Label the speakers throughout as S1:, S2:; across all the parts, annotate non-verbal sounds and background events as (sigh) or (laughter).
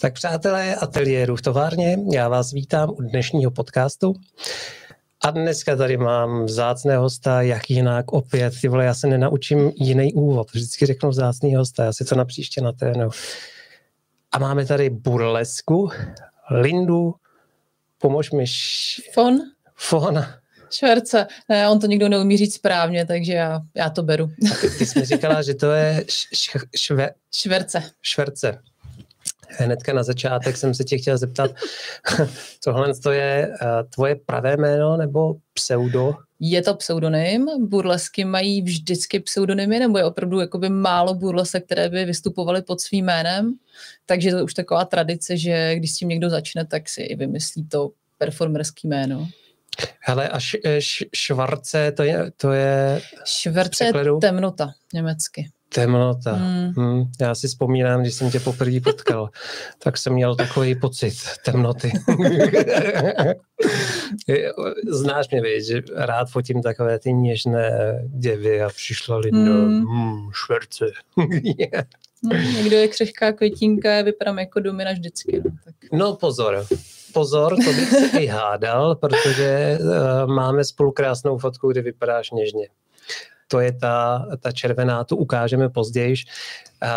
S1: Tak přátelé ateliéru v továrně, já vás vítám u dnešního podcastu. A dneska tady mám vzácného hosta, jak jinak opět. Ty vole, já se nenaučím jiný úvod. Vždycky řeknu vzácný hosta, já si to na příště natrénu. A máme tady burlesku, Lindu, pomož mi. Š...
S2: Fon?
S1: Fon.
S2: Šverce. Ne, on to nikdo neumí říct správně, takže já, já to beru.
S1: A ty, ty jsi mi říkala, že to je š, š, šve,
S2: Šverce.
S1: šverce. Hnedka na začátek jsem se tě chtěl zeptat, (laughs) tohle to je uh, tvoje pravé jméno nebo pseudo?
S2: Je to pseudonym, burlesky mají vždycky pseudonymy, nebo je opravdu jakoby málo burlesek, které by vystupovaly pod svým jménem, takže to je už taková tradice, že když s tím někdo začne, tak si i vymyslí to performerský jméno.
S1: Hele, a š, š, švarce, to je, to je
S2: Šverce je temnota německy.
S1: Temnota.
S2: Hmm.
S1: Hmm, já si vzpomínám, když jsem tě poprvé potkal, (laughs) tak jsem měl takový pocit temnoty. (laughs) Znáš mě, víš, že rád fotím takové ty něžné děvy a přišla Linda,
S2: Hmm.
S1: hmm, šverce.
S2: Hmm, někdo je křehká květinka, vypadám jako domina vždycky. No, tak.
S1: No pozor, pozor, to bych se i hádal, protože uh, máme spolu krásnou fotku, kde vypadáš něžně. To je ta, ta červená, tu ukážeme později, uh,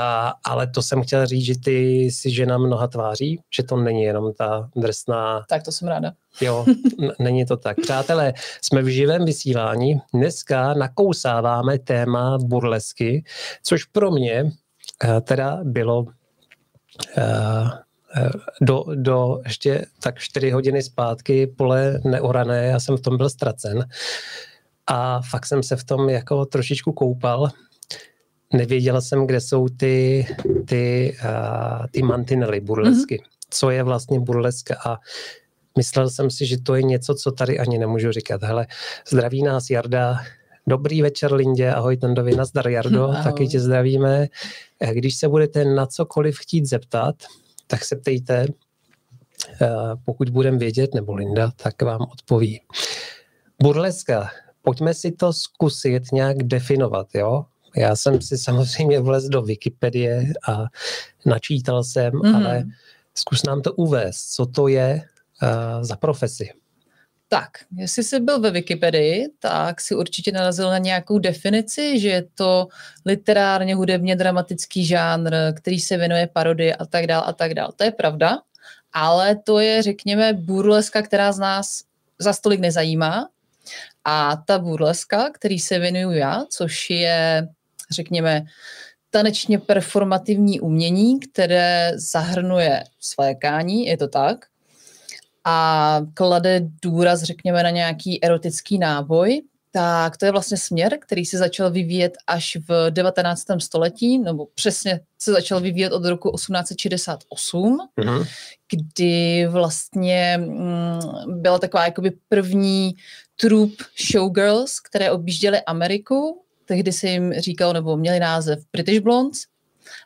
S1: ale to jsem chtěl říct, že ty jsi žena mnoha tváří, že to není jenom ta drsná,
S2: tak to jsem ráda.
S1: jo, n- není to tak. Přátelé, jsme v živém vysílání, dneska nakousáváme téma burlesky, což pro mě uh, teda bylo uh, do, do ještě tak 4 hodiny zpátky pole neorané, já jsem v tom byl ztracen a fakt jsem se v tom jako trošičku koupal. Nevěděla jsem, kde jsou ty, ty, uh, ty mantinely burlesky, mm-hmm. co je vlastně burleska a myslel jsem si, že to je něco, co tady ani nemůžu říkat. Hele, zdraví nás Jarda, Dobrý večer, Lindě, ahoj Tondovi, nazdar Jardo, (laughs)
S2: Ahoj.
S1: taky tě zdravíme. Eh, Když se budete na cokoliv chtít zeptat, tak se ptejte, Eh, pokud budeme vědět, nebo Linda, tak vám odpoví. Burleska, pojďme si to zkusit nějak definovat, jo? Já jsem si samozřejmě vlez do Wikipedie a načítal jsem, mm-hmm.
S2: Mhm.
S1: ale zkus nám to uvést, co to je uh, za profesi.
S2: Tak, jestli jsi byl ve Wikipedii, tak si určitě narazil na nějakou definici, že je to literárně, hudebně dramatický žánr, který se věnuje parodii a tak dál a tak dál. To je pravda, ale to je, řekněme, burleska, která z nás za stolik nezajímá. A ta burleska, který se věnuju já, což je, řekněme, tanečně performativní umění, které zahrnuje svlékání, je to tak, a klade důraz, řekněme, na nějaký erotický náboj, tak to je vlastně směr, který se začal vyvíjet až v 19. století, nebo přesně se začal vyvíjet od roku 1868,
S1: Mm-hmm.
S2: kdy vlastně mm, byla taková jakoby první trup showgirls, které objížděly Ameriku. Tehdy se jim říkal, nebo měli název British Blondes.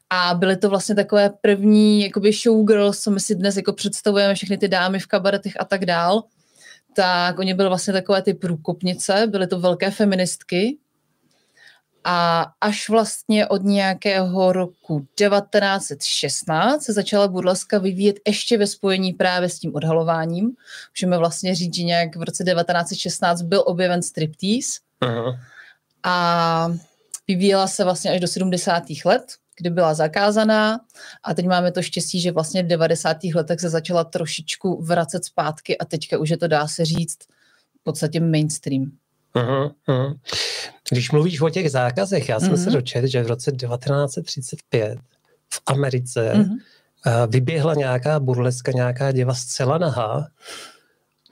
S2: A byly to vlastně takové první jakoby showgirls, co my si dnes jako představujeme, všechny ty dámy v kabaretech a tak dál. Tak oni byly vlastně takové ty průkopnice, byly to velké feministky. A až vlastně od nějakého roku 1916 se začala burleska vyvíjet ještě ve spojení právě s tím odhalováním. Můžeme vlastně říct, že nějak v roce 1916 byl objeven striptease
S1: Uh-huh.
S2: a vyvíjela se vlastně až do 70. let, kdy byla zakázaná a teď máme to štěstí, že vlastně v 90. letech se začala trošičku vracet zpátky a teďka už je to, dá se říct, v podstatě mainstream.
S1: Uh-huh. Uh-huh. Když mluvíš o těch zákazech, já jsem
S2: Mhm.
S1: se dočetl, že v roce 1935 v Americe
S2: Mhm.
S1: uh, vyběhla nějaká burleska, nějaká děva zcela nahá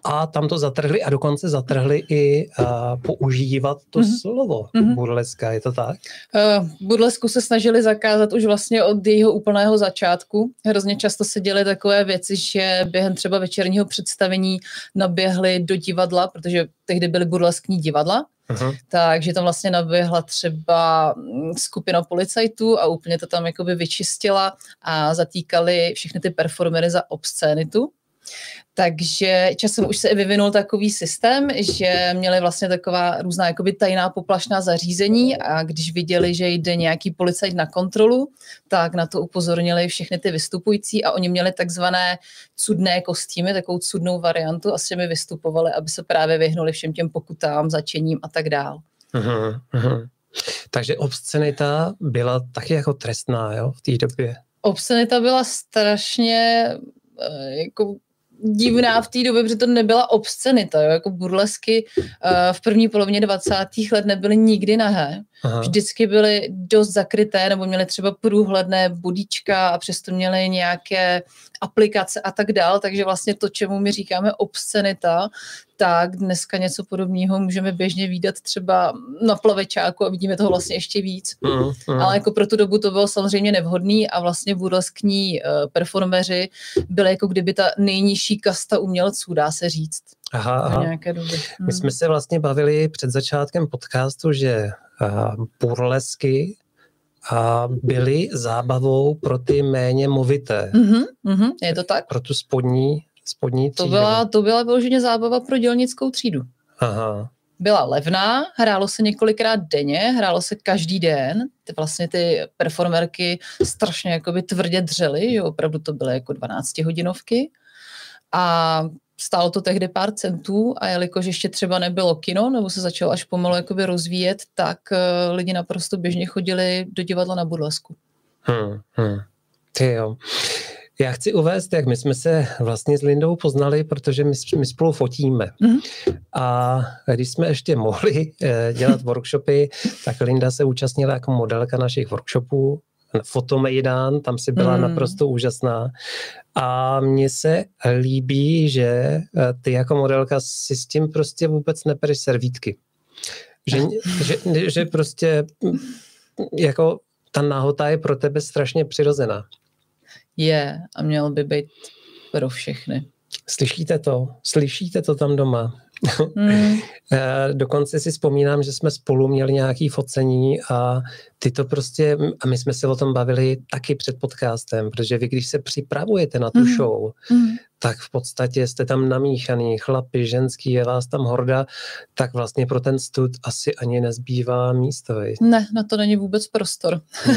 S1: a tam to zatrhli a dokonce zatrhli i uh, používat to
S2: Mhm.
S1: slovo
S2: Mhm.
S1: burleska, je to tak?
S2: Uh, burlesku se snažili zakázat už vlastně od jejího úplného začátku. Hrozně často se děly takové věci, že během třeba večerního představení naběhli do divadla, protože tehdy byly burleskní divadla,
S1: Uh-huh.
S2: takže tam vlastně naběhla třeba mm, skupina policajtů a úplně to tam jakoby vyčistila a zatýkali všechny ty performery za obscénitu. Takže časem už se i vyvinul takový systém, že měli vlastně taková různá jakoby tajná poplašná zařízení a když viděli, že jde nějaký policajt na kontrolu, tak na to upozornili všechny ty vystupující a oni měli takzvané cudné kostýmy, takovou cudnou variantu a s těmi vystupovali, aby se právě vyhnuli všem těm pokutám, začením a tak dál.
S1: Uh-huh, uh-huh. Takže obscenita byla taky jako trestná jo, v té době.
S2: Obscenita byla strašně eh, jako divná v té době, protože to nebyla obscenita, jo? jako burlesky uh, v první polovině 20. let nebyly nikdy nahé. Aha. Vždycky byly dost zakryté, nebo měly třeba průhledné budíčka a přesto měly nějaké aplikace a tak dál, takže vlastně to, čemu my říkáme obscenita, tak dneska něco podobného můžeme běžně výdat třeba na plavečáku a vidíme toho vlastně ještě víc. Mm, mm. Ale jako pro tu dobu to bylo samozřejmě nevhodný a vlastně burleskní uh, performeři byly jako kdyby ta nejnižší kasta umělců, dá se říct.
S1: Aha, aha. Nějaké doby. Mm. My jsme se vlastně bavili před začátkem podcastu, že uh, burlesky a byly zábavou pro ty méně movité.
S2: Mm-hmm, mm-hmm, je to tak?
S1: Pro tu spodní, spodní
S2: třídu. To byla, to byla vyloženě zábava pro dělnickou třídu.
S1: Aha.
S2: Byla levná, hrálo se několikrát denně, hrálo se každý den. Ty vlastně ty performerky strašně jakoby tvrdě dřely, že opravdu to byly jako 12 hodinovky. A stálo to tehdy pár centů a jelikož ještě třeba nebylo kino, nebo se začalo až pomalu jakoby rozvíjet, tak uh, lidi naprosto běžně chodili do divadla na burlesku.
S1: Hmm, hmm. Ty jo. Já chci uvést, jak my jsme se vlastně s Lindou poznali, protože my, my spolu fotíme. Mm. A když jsme ještě mohli eh, dělat workshopy, tak Linda se účastnila jako modelka našich workshopů Fotomejdán, tam si byla mm. naprosto úžasná. A mně se líbí, že eh, ty jako modelka si s tím prostě vůbec nepereš servítky. Že, že, že prostě mm, jako ta nahota je pro tebe strašně přirozená.
S2: Je a měl by být pro všechny.
S1: Slyšíte to? Slyšíte to tam doma? Mm. (laughs) Dokonce si vzpomínám, že jsme spolu měli nějaké focení a ty to prostě, a my jsme se o tom bavili taky před podcastem, protože vy, když se připravujete na tu mm. show, mm. Tak v podstatě jste tam namíchaný, chlapi, ženský, je vás tam horda, tak vlastně pro ten stud asi ani nezbývá místo. Vej.
S2: Ne, na to není vůbec prostor. Mm.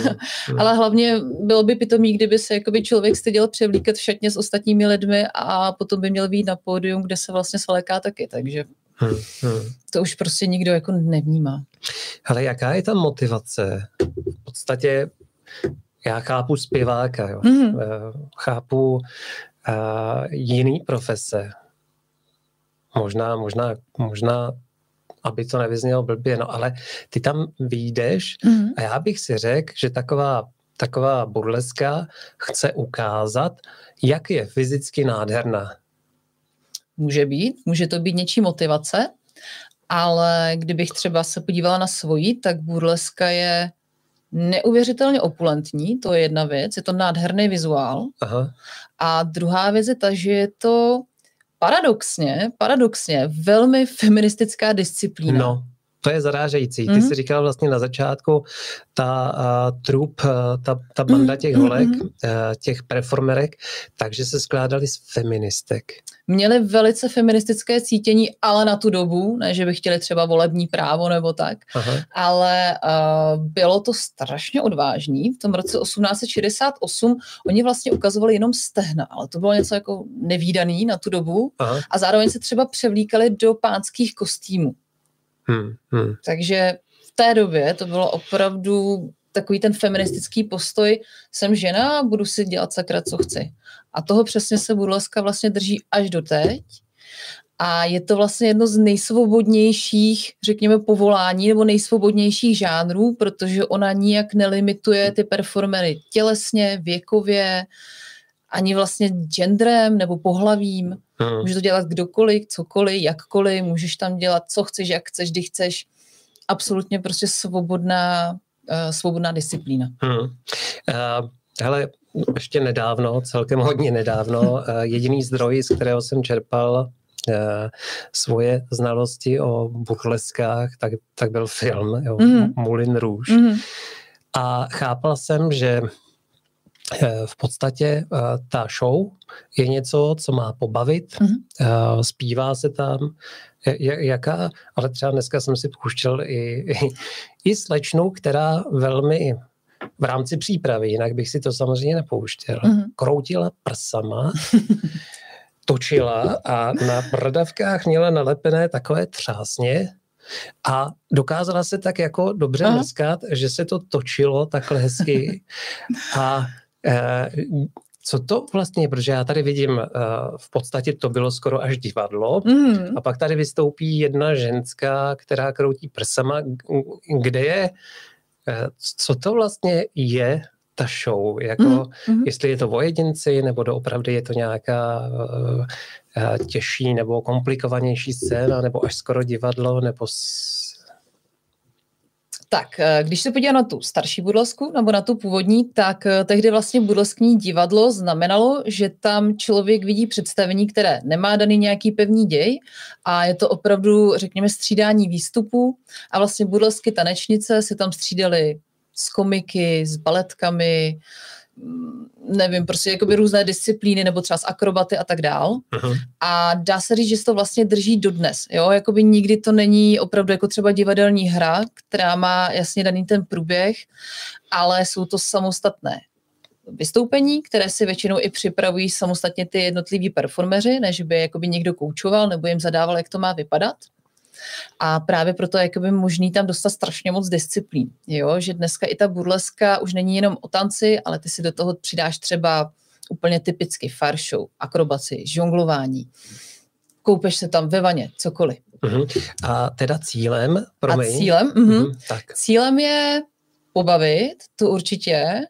S2: Mm. (laughs) Ale hlavně bylo by pitomý, kdyby se jakoby člověk styděl převlíkat v šatně s ostatními lidmi a potom by měl být na pódium, kde se vlastně svléká taky, takže Hmm, hmm. To už prostě nikdo jako nevnímá.
S1: Ale jaká je ta motivace? V podstatě já chápu zpěváka, jo. Hmm. chápu uh, jiný profese. Možná, možná, možná, aby to nevyznělo blbě, no ale ty tam vyjdeš hmm. a já bych si řekl, že taková taková burleska chce ukázat, jak je fyzicky nádherná.
S2: Může být, může to být něčí motivace, ale kdybych třeba se podívala na svoji, tak burleska je neuvěřitelně opulentní, to je jedna věc, je to nádherný vizuál. Aha. A druhá věc je ta, že je to paradoxně, paradoxně velmi feministická disciplína.
S1: No, to je zarážející. Ty mm-hmm. jsi říkal vlastně na začátku, ta uh, trup, uh, ta, ta banda těch holek, mm-hmm. uh, těch performerek, takže se skládali z feministek.
S2: Měli velice feministické cítění, ale na tu dobu, ne, že by chtěli třeba volební právo nebo tak, Aha. ale uh, bylo to strašně odvážný. V tom roce 1868 oni vlastně ukazovali jenom stehna, ale to bylo něco jako nevýdaný na tu dobu Aha. a zároveň se třeba převlíkali do pánských kostýmů. Hmm, hmm. Takže v té době to bylo opravdu takový ten feministický postoj, jsem žena, budu si dělat sakra, co chci. A toho přesně se burleska vlastně drží až do teď. A je to vlastně jedno z nejsvobodnějších, řekněme, povolání nebo nejsvobodnějších žánrů, protože ona nijak nelimituje ty performery tělesně, věkově, ani vlastně genderem nebo pohlavím. Hmm. Může to dělat kdokoliv, cokoliv, jakkoliv, můžeš tam dělat, co chceš, jak chceš, kdy chceš. Absolutně prostě svobodná, uh, svobodná disciplína. Hmm. Uh,
S1: hele, ještě nedávno, celkem hodně nedávno, uh, jediný zdroj, z kterého jsem čerpal uh, svoje znalosti o burleskách, tak, tak byl film, jo, mm. Moulin Rouge. Mm. A chápal jsem, že v podstatě ta show je něco, co má pobavit, mm-hmm. zpívá se tam, jaká, ale třeba dneska jsem si pouštěl i, i, i slečnu, která velmi v rámci přípravy, jinak bych si to samozřejmě nepouštěl, mm-hmm. kroutila prsama, (laughs) točila a na bradavkách měla nalepené takové třásně a dokázala se tak jako dobře mrskat, že se to točilo takhle hezky (laughs) a co to vlastně je, protože já tady vidím, uh, v podstatě to bylo skoro až divadlo mm. a pak tady vystoupí jedna ženská, která kroutí prsama, kde je, uh, co to vlastně je ta show, jako mm. jestli je to o jedinci, nebo doopravdy je to nějaká uh, těžší nebo komplikovanější scéna, nebo až skoro divadlo, nebo s,
S2: tak, eh, když se podívám na tu starší budlsku nebo na tu původní, tak eh, tehdy vlastně budlskní divadlo znamenalo, že tam člověk vidí představení, které nemá daný nějaký pevný děj a je to opravdu, řekněme, střídání výstupů. A vlastně budlsky tanečnice se tam střídaly s komiky, s baletkami, nevím, prostě jakoby různé disciplíny nebo třeba z akrobaty a tak dál. Uh-huh. A dá se říct, že se to vlastně drží dodnes. Jo? Jakoby nikdy to není opravdu jako třeba divadelní hra, která má jasně daný ten průběh, ale jsou to samostatné vystoupení, které si většinou i připravují samostatně ty jednotliví performeři, než by jakoby někdo koučoval nebo jim zadával, jak to má vypadat. A právě proto je jakoby možný tam dostat strašně moc disciplín. Jo? Že dneska i ta burleska už není jenom o tanci, ale ty si do toho přidáš třeba úplně typicky far show, akrobaci, žonglování. Koupeš se tam ve vaně, cokoliv.
S1: Uh-huh. A teda cílem, promiň.
S2: A cílem, uh-huh. Uh-huh, tak. cílem je pobavit, to určitě,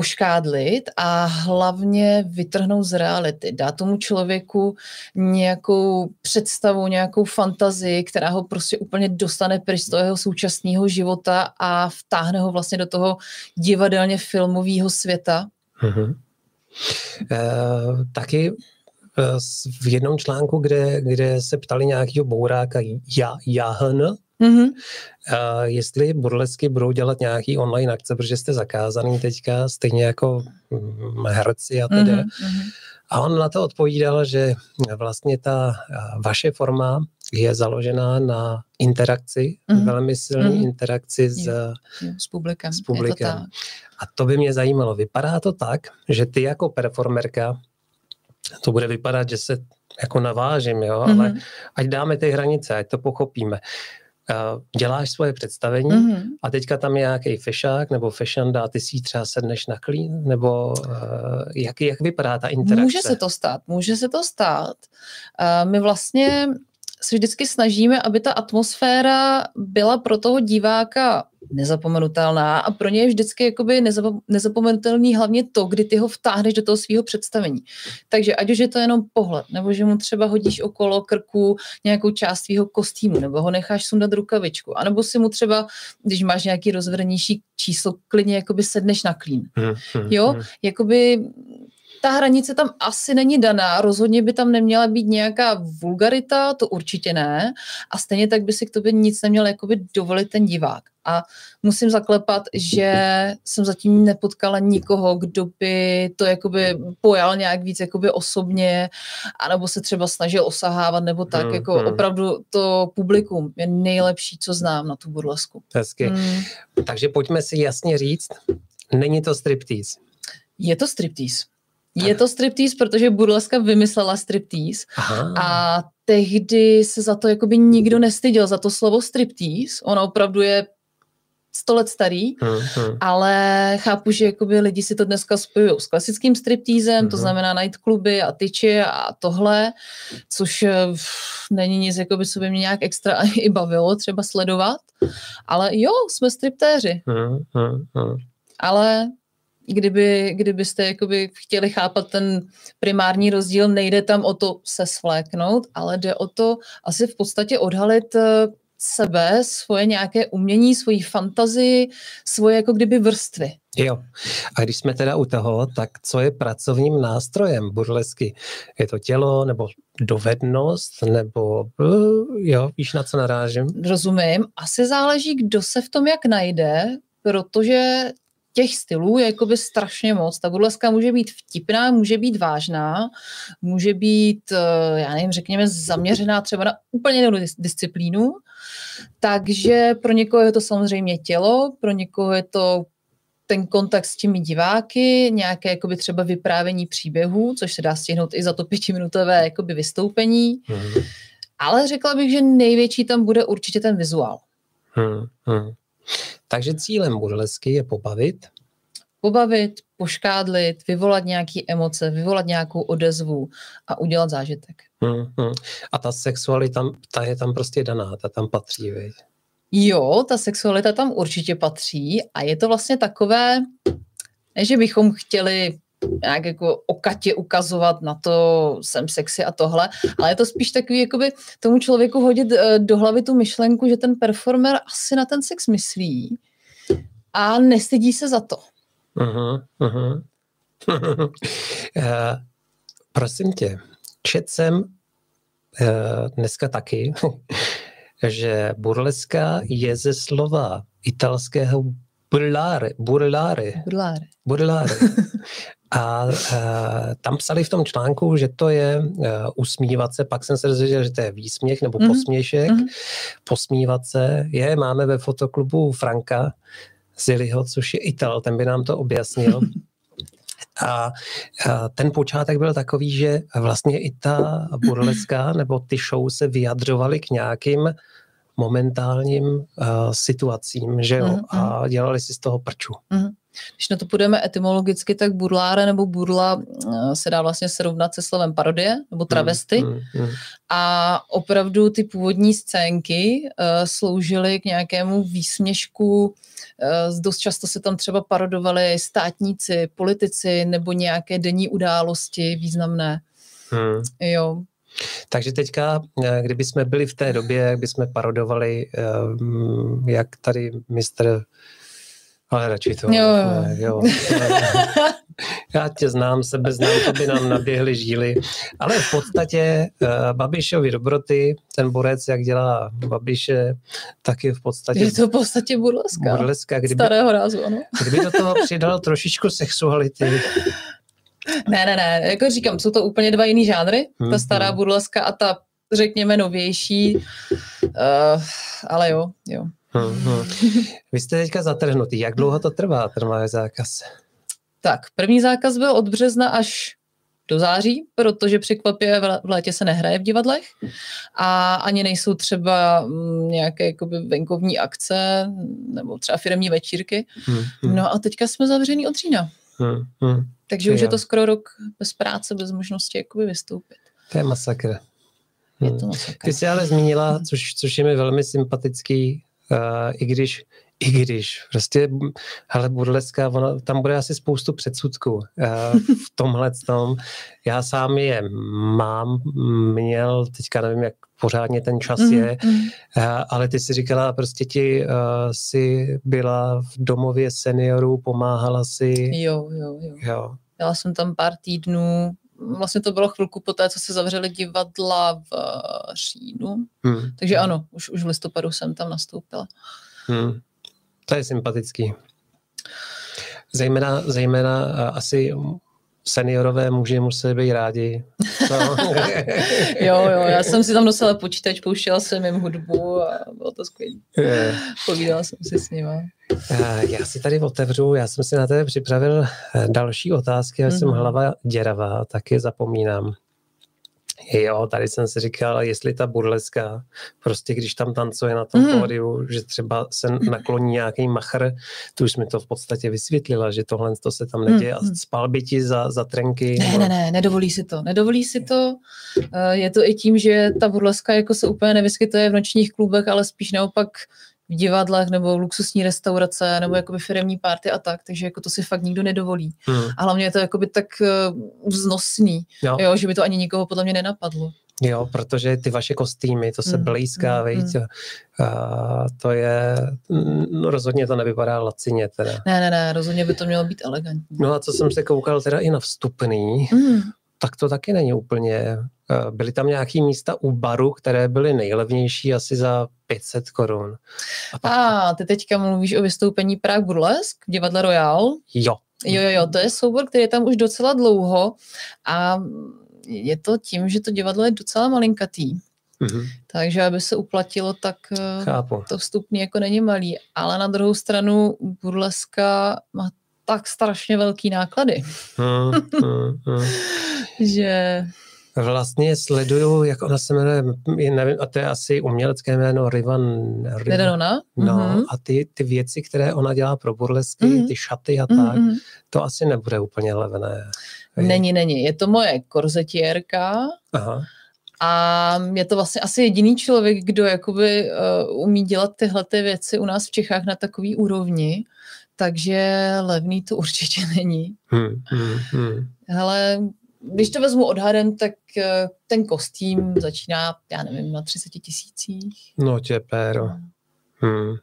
S2: uškádlit a hlavně vytrhnout z reality. Dá tomu člověku nějakou představu, nějakou fantazii, která ho prostě úplně dostane pryč z toho jeho současného života a vtáhne ho vlastně do toho divadelně filmového světa. Mm-hmm.
S1: E, taky eh, v jednom článku, kde, kde se ptali nějakého bouráka Jahn, Mm-hmm. Uh, jestli burlesky budou dělat nějaký online akce, protože jste zakázaný teďka, stejně jako mm, herci a tedy. Mm-hmm. A on na to odpovídal, že vlastně ta vaše forma je založená na interakci, mm-hmm. velmi silný mm-hmm. interakci s,
S2: jo, jo, s publikem.
S1: S publikem. To a to by mě zajímalo. Vypadá to tak, že ty jako performerka, to bude vypadat, že se jako navážím, jo, mm-hmm. ale ať dáme ty hranice, ať to pochopíme děláš svoje představení mm-hmm. a teďka tam je nějaký fešák nebo fešanda a ty si třeba sedneš na klín, nebo uh, jak, jak vypadá ta interakce?
S2: Může se to stát, může se to stát. Uh, my vlastně se vždycky snažíme, aby ta atmosféra byla pro toho diváka nezapomenutelná a pro ně je vždycky jakoby nezapomenutelný hlavně to, kdy ty ho vtáhneš do toho svého představení. Takže ať už je to jenom pohled, nebo že mu třeba hodíš okolo krku nějakou část svého kostýmu, nebo ho necháš sundat rukavičku, anebo si mu třeba, když máš nějaký rozvedenější číslo, klidně jakoby sedneš na klín. Hmm, hmm, jo, hmm. jakoby ta hranice tam asi není daná, rozhodně by tam neměla být nějaká vulgarita, to určitě ne, a stejně tak by si k tobě nic neměl jakoby dovolit ten divák. A musím zaklepat, že jsem zatím nepotkala nikoho, kdo by to jakoby pojal nějak víc jakoby osobně, anebo se třeba snažil osahávat, nebo tak, hmm, jako hmm. opravdu to publikum je nejlepší, co znám na tu burlesku.
S1: Hezky. Hmm. Takže pojďme si jasně říct, není to striptease.
S2: Je to striptease. Je to striptease, protože burleska vymyslela striptease Aha. a tehdy se za to jakoby nikdo nestyděl, za to slovo striptease. Ono opravdu je sto let starý, hmm, hmm. ale chápu, že jakoby lidi si to dneska spojují s klasickým striptýzem, hmm. to znamená nightcluby a tyči a tohle, což eh, není nic, jako by se by mě nějak extra (laughs) i bavilo třeba sledovat, ale jo, jsme striptéři. Hmm, hmm, hmm. Ale kdyby, kdybyste jakoby chtěli chápat ten primární rozdíl, nejde tam o to se svléknout, ale jde o to asi v podstatě odhalit eh, sebe, svoje nějaké umění, svoji fantazii, svoje jako kdyby vrstvy.
S1: Jo. A když jsme teda u toho, tak co je pracovním nástrojem burlesky? Je to tělo nebo dovednost nebo eh, jo, víš na co narážím?
S2: Rozumím. Asi záleží, kdo se v tom jak najde, protože těch stylů je jakoby strašně moc. Ta burleska může být vtipná, může být vážná, může být, eh, já nevím, řekněme, zaměřená třeba na úplně jinou disciplínu. Takže pro někoho je to samozřejmě tělo, pro někoho je to ten kontakt s těmi diváky, nějaké jakoby třeba vyprávění příběhů, což se dá stihnout i za to pětiminutové jakoby vystoupení. Hmm. Ale řekla bych, že největší tam bude určitě ten vizuál. Hmm,
S1: hmm. Takže cílem burlesky je pobavit?
S2: Pobavit, poškádlit, vyvolat nějaké emoce, vyvolat nějakou odezvu a udělat zážitek. Hmm,
S1: hmm. A ta sexualita, ta je tam prostě daná, ta tam patří, viď?
S2: Jo, ta sexualita tam určitě patří a je to vlastně takové, ne, že bychom chtěli nějak jako okatě ukazovat na to, jsem sexy a tohle, ale je to spíš takový, jakoby tomu člověku hodit eh, do hlavy tu myšlenku, že ten performer asi na ten sex myslí a nestydí se za to. Uh-huh, uh-huh.
S1: uh, prosím tě, čet jsem uh, dneska taky, (laughs) že burleska je ze slova italského burlare, burlare.
S2: Burlare.
S1: burlare. (laughs) A uh, tam psali v tom článku, že to je uh, usmívat se, pak jsem se dozvěděl, že to je výsměch nebo mm-hmm. posměšek. Mm-hmm. Posmívat se je, máme ve fotoklubu Franka Ziliho, což je Ital, ten by nám to objasnil. (laughs) A, a ten počátek byl takový, že vlastně i ta burleská nebo ty show se vyjadřovaly k nějakým momentálním uh, situacím, že jo, mm-hmm. a dělali si z toho prču. Mm-hmm.
S2: Když na to půjdeme etymologicky, tak burláre nebo burla eh, se dá vlastně srovnat se slovem parodie nebo travesty. Mm, mm, mm. A opravdu ty původní scénky uh, sloužily k nějakému výsměšku. Uh, dost často se tam třeba parodovali státníci, politici nebo nějaké denní události významné. Mm. Jo,
S1: takže teďka, kdyby jsme byli v té době, jak bychom parodovali, jak tady mistr ale radši to. Jo, jo. Ne, jo. (laughs) Já tě znám, sebe znám, to by nám naběhly žíly. Ale v podstatě uh, Babišovi dobroty, ten borec, jak dělá Babiše, tak je v podstatě...
S2: Je to v podstatě burleska.
S1: Burleska. Kdyby,
S2: Starého rázu, ano.
S1: Kdyby do toho přidal trošičku sexuality,
S2: ne, ne, ne, jako říkám, jsou to úplně dva jiný žánry, ta stará hmm. burleska a ta, řekněme, novější, uh, ale jo, jo. Hmm,
S1: hmm. Vy jste teďka zatrhnutý. Jak dlouho to trvá, ten váš zákaz?
S2: Tak, první zákaz byl od března až do září, protože překvapivě v létě se nehraje v divadlech a ani nejsou třeba mm, nějaké jakoby venkovní akce nebo třeba firmní večírky. Hmm, hmm. No a teďka jsme zavřený od října. Hmm, hmm. Takže to už je to skoro rok bez práce, bez možnosti jakoby vystoupit.
S1: To je masakr. Hmm. Je to masakr. Ty jsi ale zmínila, což, což je mi velmi sympatický, i když i když prostě, hele, burleska, ono, tam bude asi spoustu předsudků uh, v (laughs) tomhle tom. Já sám je mám, měl, teďka nevím, jak pořádně ten čas mm, je, mm. Ale ty si říkala, prostě ti uh, si byla v domově seniorů, pomáhala si.
S2: Jo, jo, jo. jo. Byla jsem tam pár týdnů, vlastně to bylo chvilku po té, co se zavřeli divadla v říjnu, hmm. takže ano, už, už v listopadu jsem tam nastoupila. Hmm.
S1: To je sympatický. Zejména, zejména asi seniorové muži museli být rádi.
S2: No. (laughs) jo, jo, já jsem si tam nosila počítač, pouštěla jsem jim hudbu a bylo to skvělé. Yeah. Povídala jsem si s nimi.
S1: Já si tady otevřu, já jsem si na tebe připravil další otázky, já mm-hmm. jsem mhm. hlava děravá, taky zapomínám. Jo, tady jsem si říkal, jestli ta burleska, prostě když tam tancuje na tom mm. pódiu, že třeba se nakloní nějaký machr, tu už mi to v podstatě vysvětlila, že tohle to se tam neděje mm. a spal by ti za, za trenky.
S2: Ne, ne, ne, nedovolí si to. Nedovolí si to. Eh, je to i tím, že ta burleska jako se úplně nevyskytuje v nočních klubech, ale spíš naopak v divadlech nebo luxusní restaurace nebo jakoby firmní party a tak, takže jako to si fakt nikdo nedovolí. Hmm. A hlavně je to jakoby tak uh, vznosný, jo. Jo, že by to ani nikoho podle mě nenapadlo.
S1: Jo, protože ty vaše kostýmy, to se mm, blízká, mm, víc, mm. A to je, no rozhodně to nevypadá lacině teda.
S2: Ne, ne, ne, rozhodně by to mělo být elegantní.
S1: No a co jsem se koukal teda i na vstupný, mm. Tak to taky není úplně. Eh, byly tam nějaké místa u baru, které byly nejlevnější asi za 500 korun.
S2: A, pak... a ty teďka mluvíš o vystoupení Prague Burlesque v divadle Royal?
S1: Jo.
S2: Jo, jo, jo, to je soubor, který je tam už docela dlouho a je to tím, že to divadlo je docela malinkatý. Mm-hmm. Takže aby se uplatilo, tak eh, Chápu. to vstupní jako není malý. Ale na druhou stranu burleska má tak strašně velký náklady. (laughs) Že
S1: Vlastně sleduju, jak ona se jmenuje, nevím, a to je asi umělecké jméno Rivan.
S2: Rivan no,
S1: mm-hmm. a ty, ty věci, které ona dělá pro burlesky, mm-hmm. ty šaty a tak, mm-hmm. to asi nebude úplně levné.
S2: Není, není. Je to moje korzetierka. Aha. A je to vlastně asi jediný člověk, kdo jakoby uh, umí dělat tyhle ty věci u nás v Čechách na takový úrovni, takže levný to určitě není. Hmm, hmm, hmm. Hele, když to vezmu odhadem, tak uh, ten kostým začíná, já nevím, na 30 tisících.
S1: No tě péro. Hmm.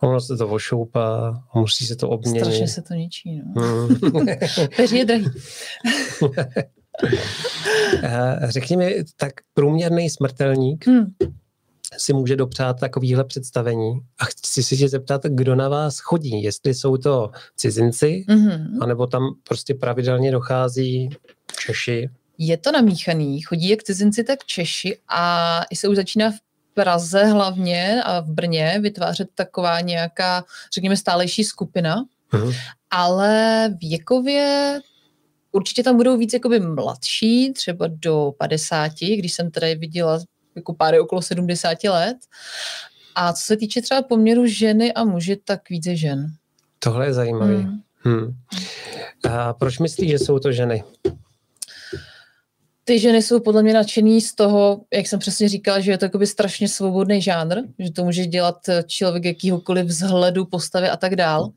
S1: Ono se to ošoupá, musí se to obměnit.
S2: Strašně se to ničí, no. Hmm. (laughs) Peří je drahý. (laughs)
S1: Eh, řekni mi, tak průměrný smrtelník hmm. Si může dopřát takovýhle představení a chci si tě zeptat, kdo na vás chodí, jestli jsou to cizinci, hmm. anebo tam prostě pravidelně dochází Češi.
S2: Je to namíchaný, chodí jak cizinci, tak Češi a i se už začíná v Praze hlavně a v Brně vytvářet taková nějaká, řekněme, stálejší skupina, hmm. ale věkově Určitě tam budou víc jakoby mladší, třeba do 50, když jsem tady viděla jako páry okolo 70 let. A co se týče třeba poměru ženy a muži, tak více žen.
S1: Tohle je zajímavé. Hmm. Hmm. A proč myslíš, že jsou to ženy?
S2: Ty ženy jsou podle mě nadšený z toho, jak jsem přesně říkala, že je to jakoby strašně svobodný žánr, že to může dělat člověk jakýhokoliv vzhledu, postavy a tak dál,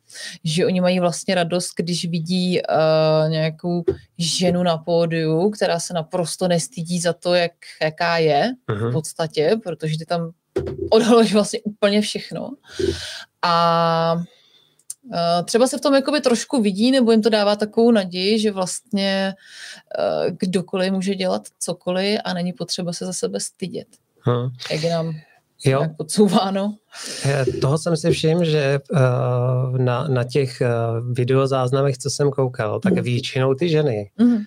S2: že oni mají vlastně radost, když vidí uh, nějakou ženu na pódiu, která se naprosto nestydí za to, jak, jaká je uh-huh. v podstatě, protože ty tam odhaluješ vlastně úplně všechno. A Eh, třeba se v tom jakoby trošku vidí, nebo jim to dává takovou naději, že vlastně eh, kdokoliv může dělat cokoliv a není potřeba se za sebe stydět. Hmm. Jak je nám Jo. Podsouváno.
S1: Eh, toho jsem si všiml, že na, na těch videozáznamech, co jsem koukal, tak mm. většinou ty ženy mm.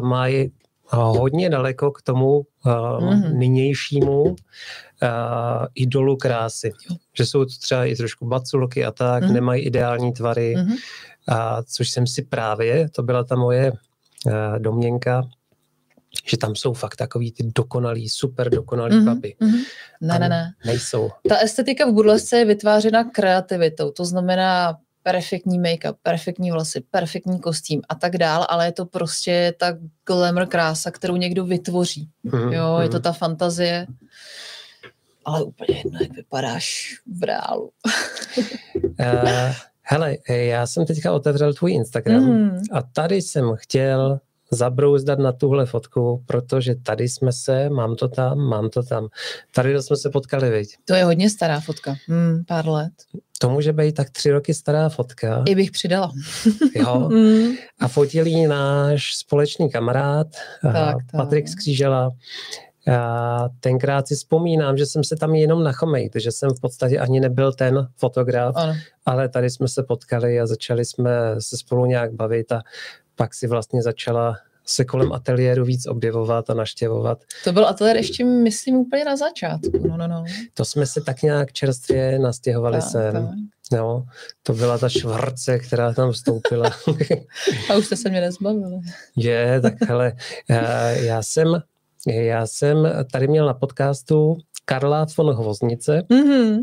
S1: mají hodně daleko k tomu mm. nynějšímu uh, idolu krásy. Jo. Že jsou to třeba i trošku baculky a tak, mm. nemají ideální tvary, mm. a což jsem si právě, to byla ta moje uh, domněnka, že tam jsou fakt takový ty dokonalý, super dokonalý mm-hmm, baby. Mm-hmm.
S2: Ne, ne, ne.
S1: Nejsou.
S2: Ta estetika v burlesce je vytvářena kreativitou, to znamená perfektní make-up, perfektní vlasy, perfektní kostým a tak dál, ale je to prostě ta glamour krása, kterou někdo vytvoří. Mm-hmm. Jo, je to mhm. ta fantazie ale úplně jedno, jak vypadáš v reálu.
S1: uh, (laughs) hele, já jsem teďka otevřel tvůj Instagram mm. a tady jsem chtěl zabrouzdat na tuhle fotku, protože tady jsme se, mám to tam, mám to tam. Tady jsme se potkali, viď?
S2: To je hodně stará fotka, hmm, pár let.
S1: To může být tak tři roky stará fotka.
S2: I bych přidala.
S1: jo. (laughs) Mm. A fotil náš společný kamarád, tak, tak. Patrik Skřížela. Já tenkrát si vzpomínám, že jsem se tam jenom nachomejt, že jsem v podstatě ani nebyl ten fotograf, ano. ale tady jsme se potkali a začali jsme se spolu nějak bavit a pak si vlastně začala se kolem ateliéru víc objevovat a naštěvovat.
S2: To byl ateliér ještě, myslím, úplně na začátku. No, no, no.
S1: To jsme se tak nějak čerstvě nastěhovali tak, sem. Tak. No, to byla ta švarce, která tam vstoupila. (laughs)
S2: a už jste se mě nezbavili.
S1: Je, tak hele, já, já jsem já jsem tady měl na podcastu Karla von Hvoznice, mm-hmm.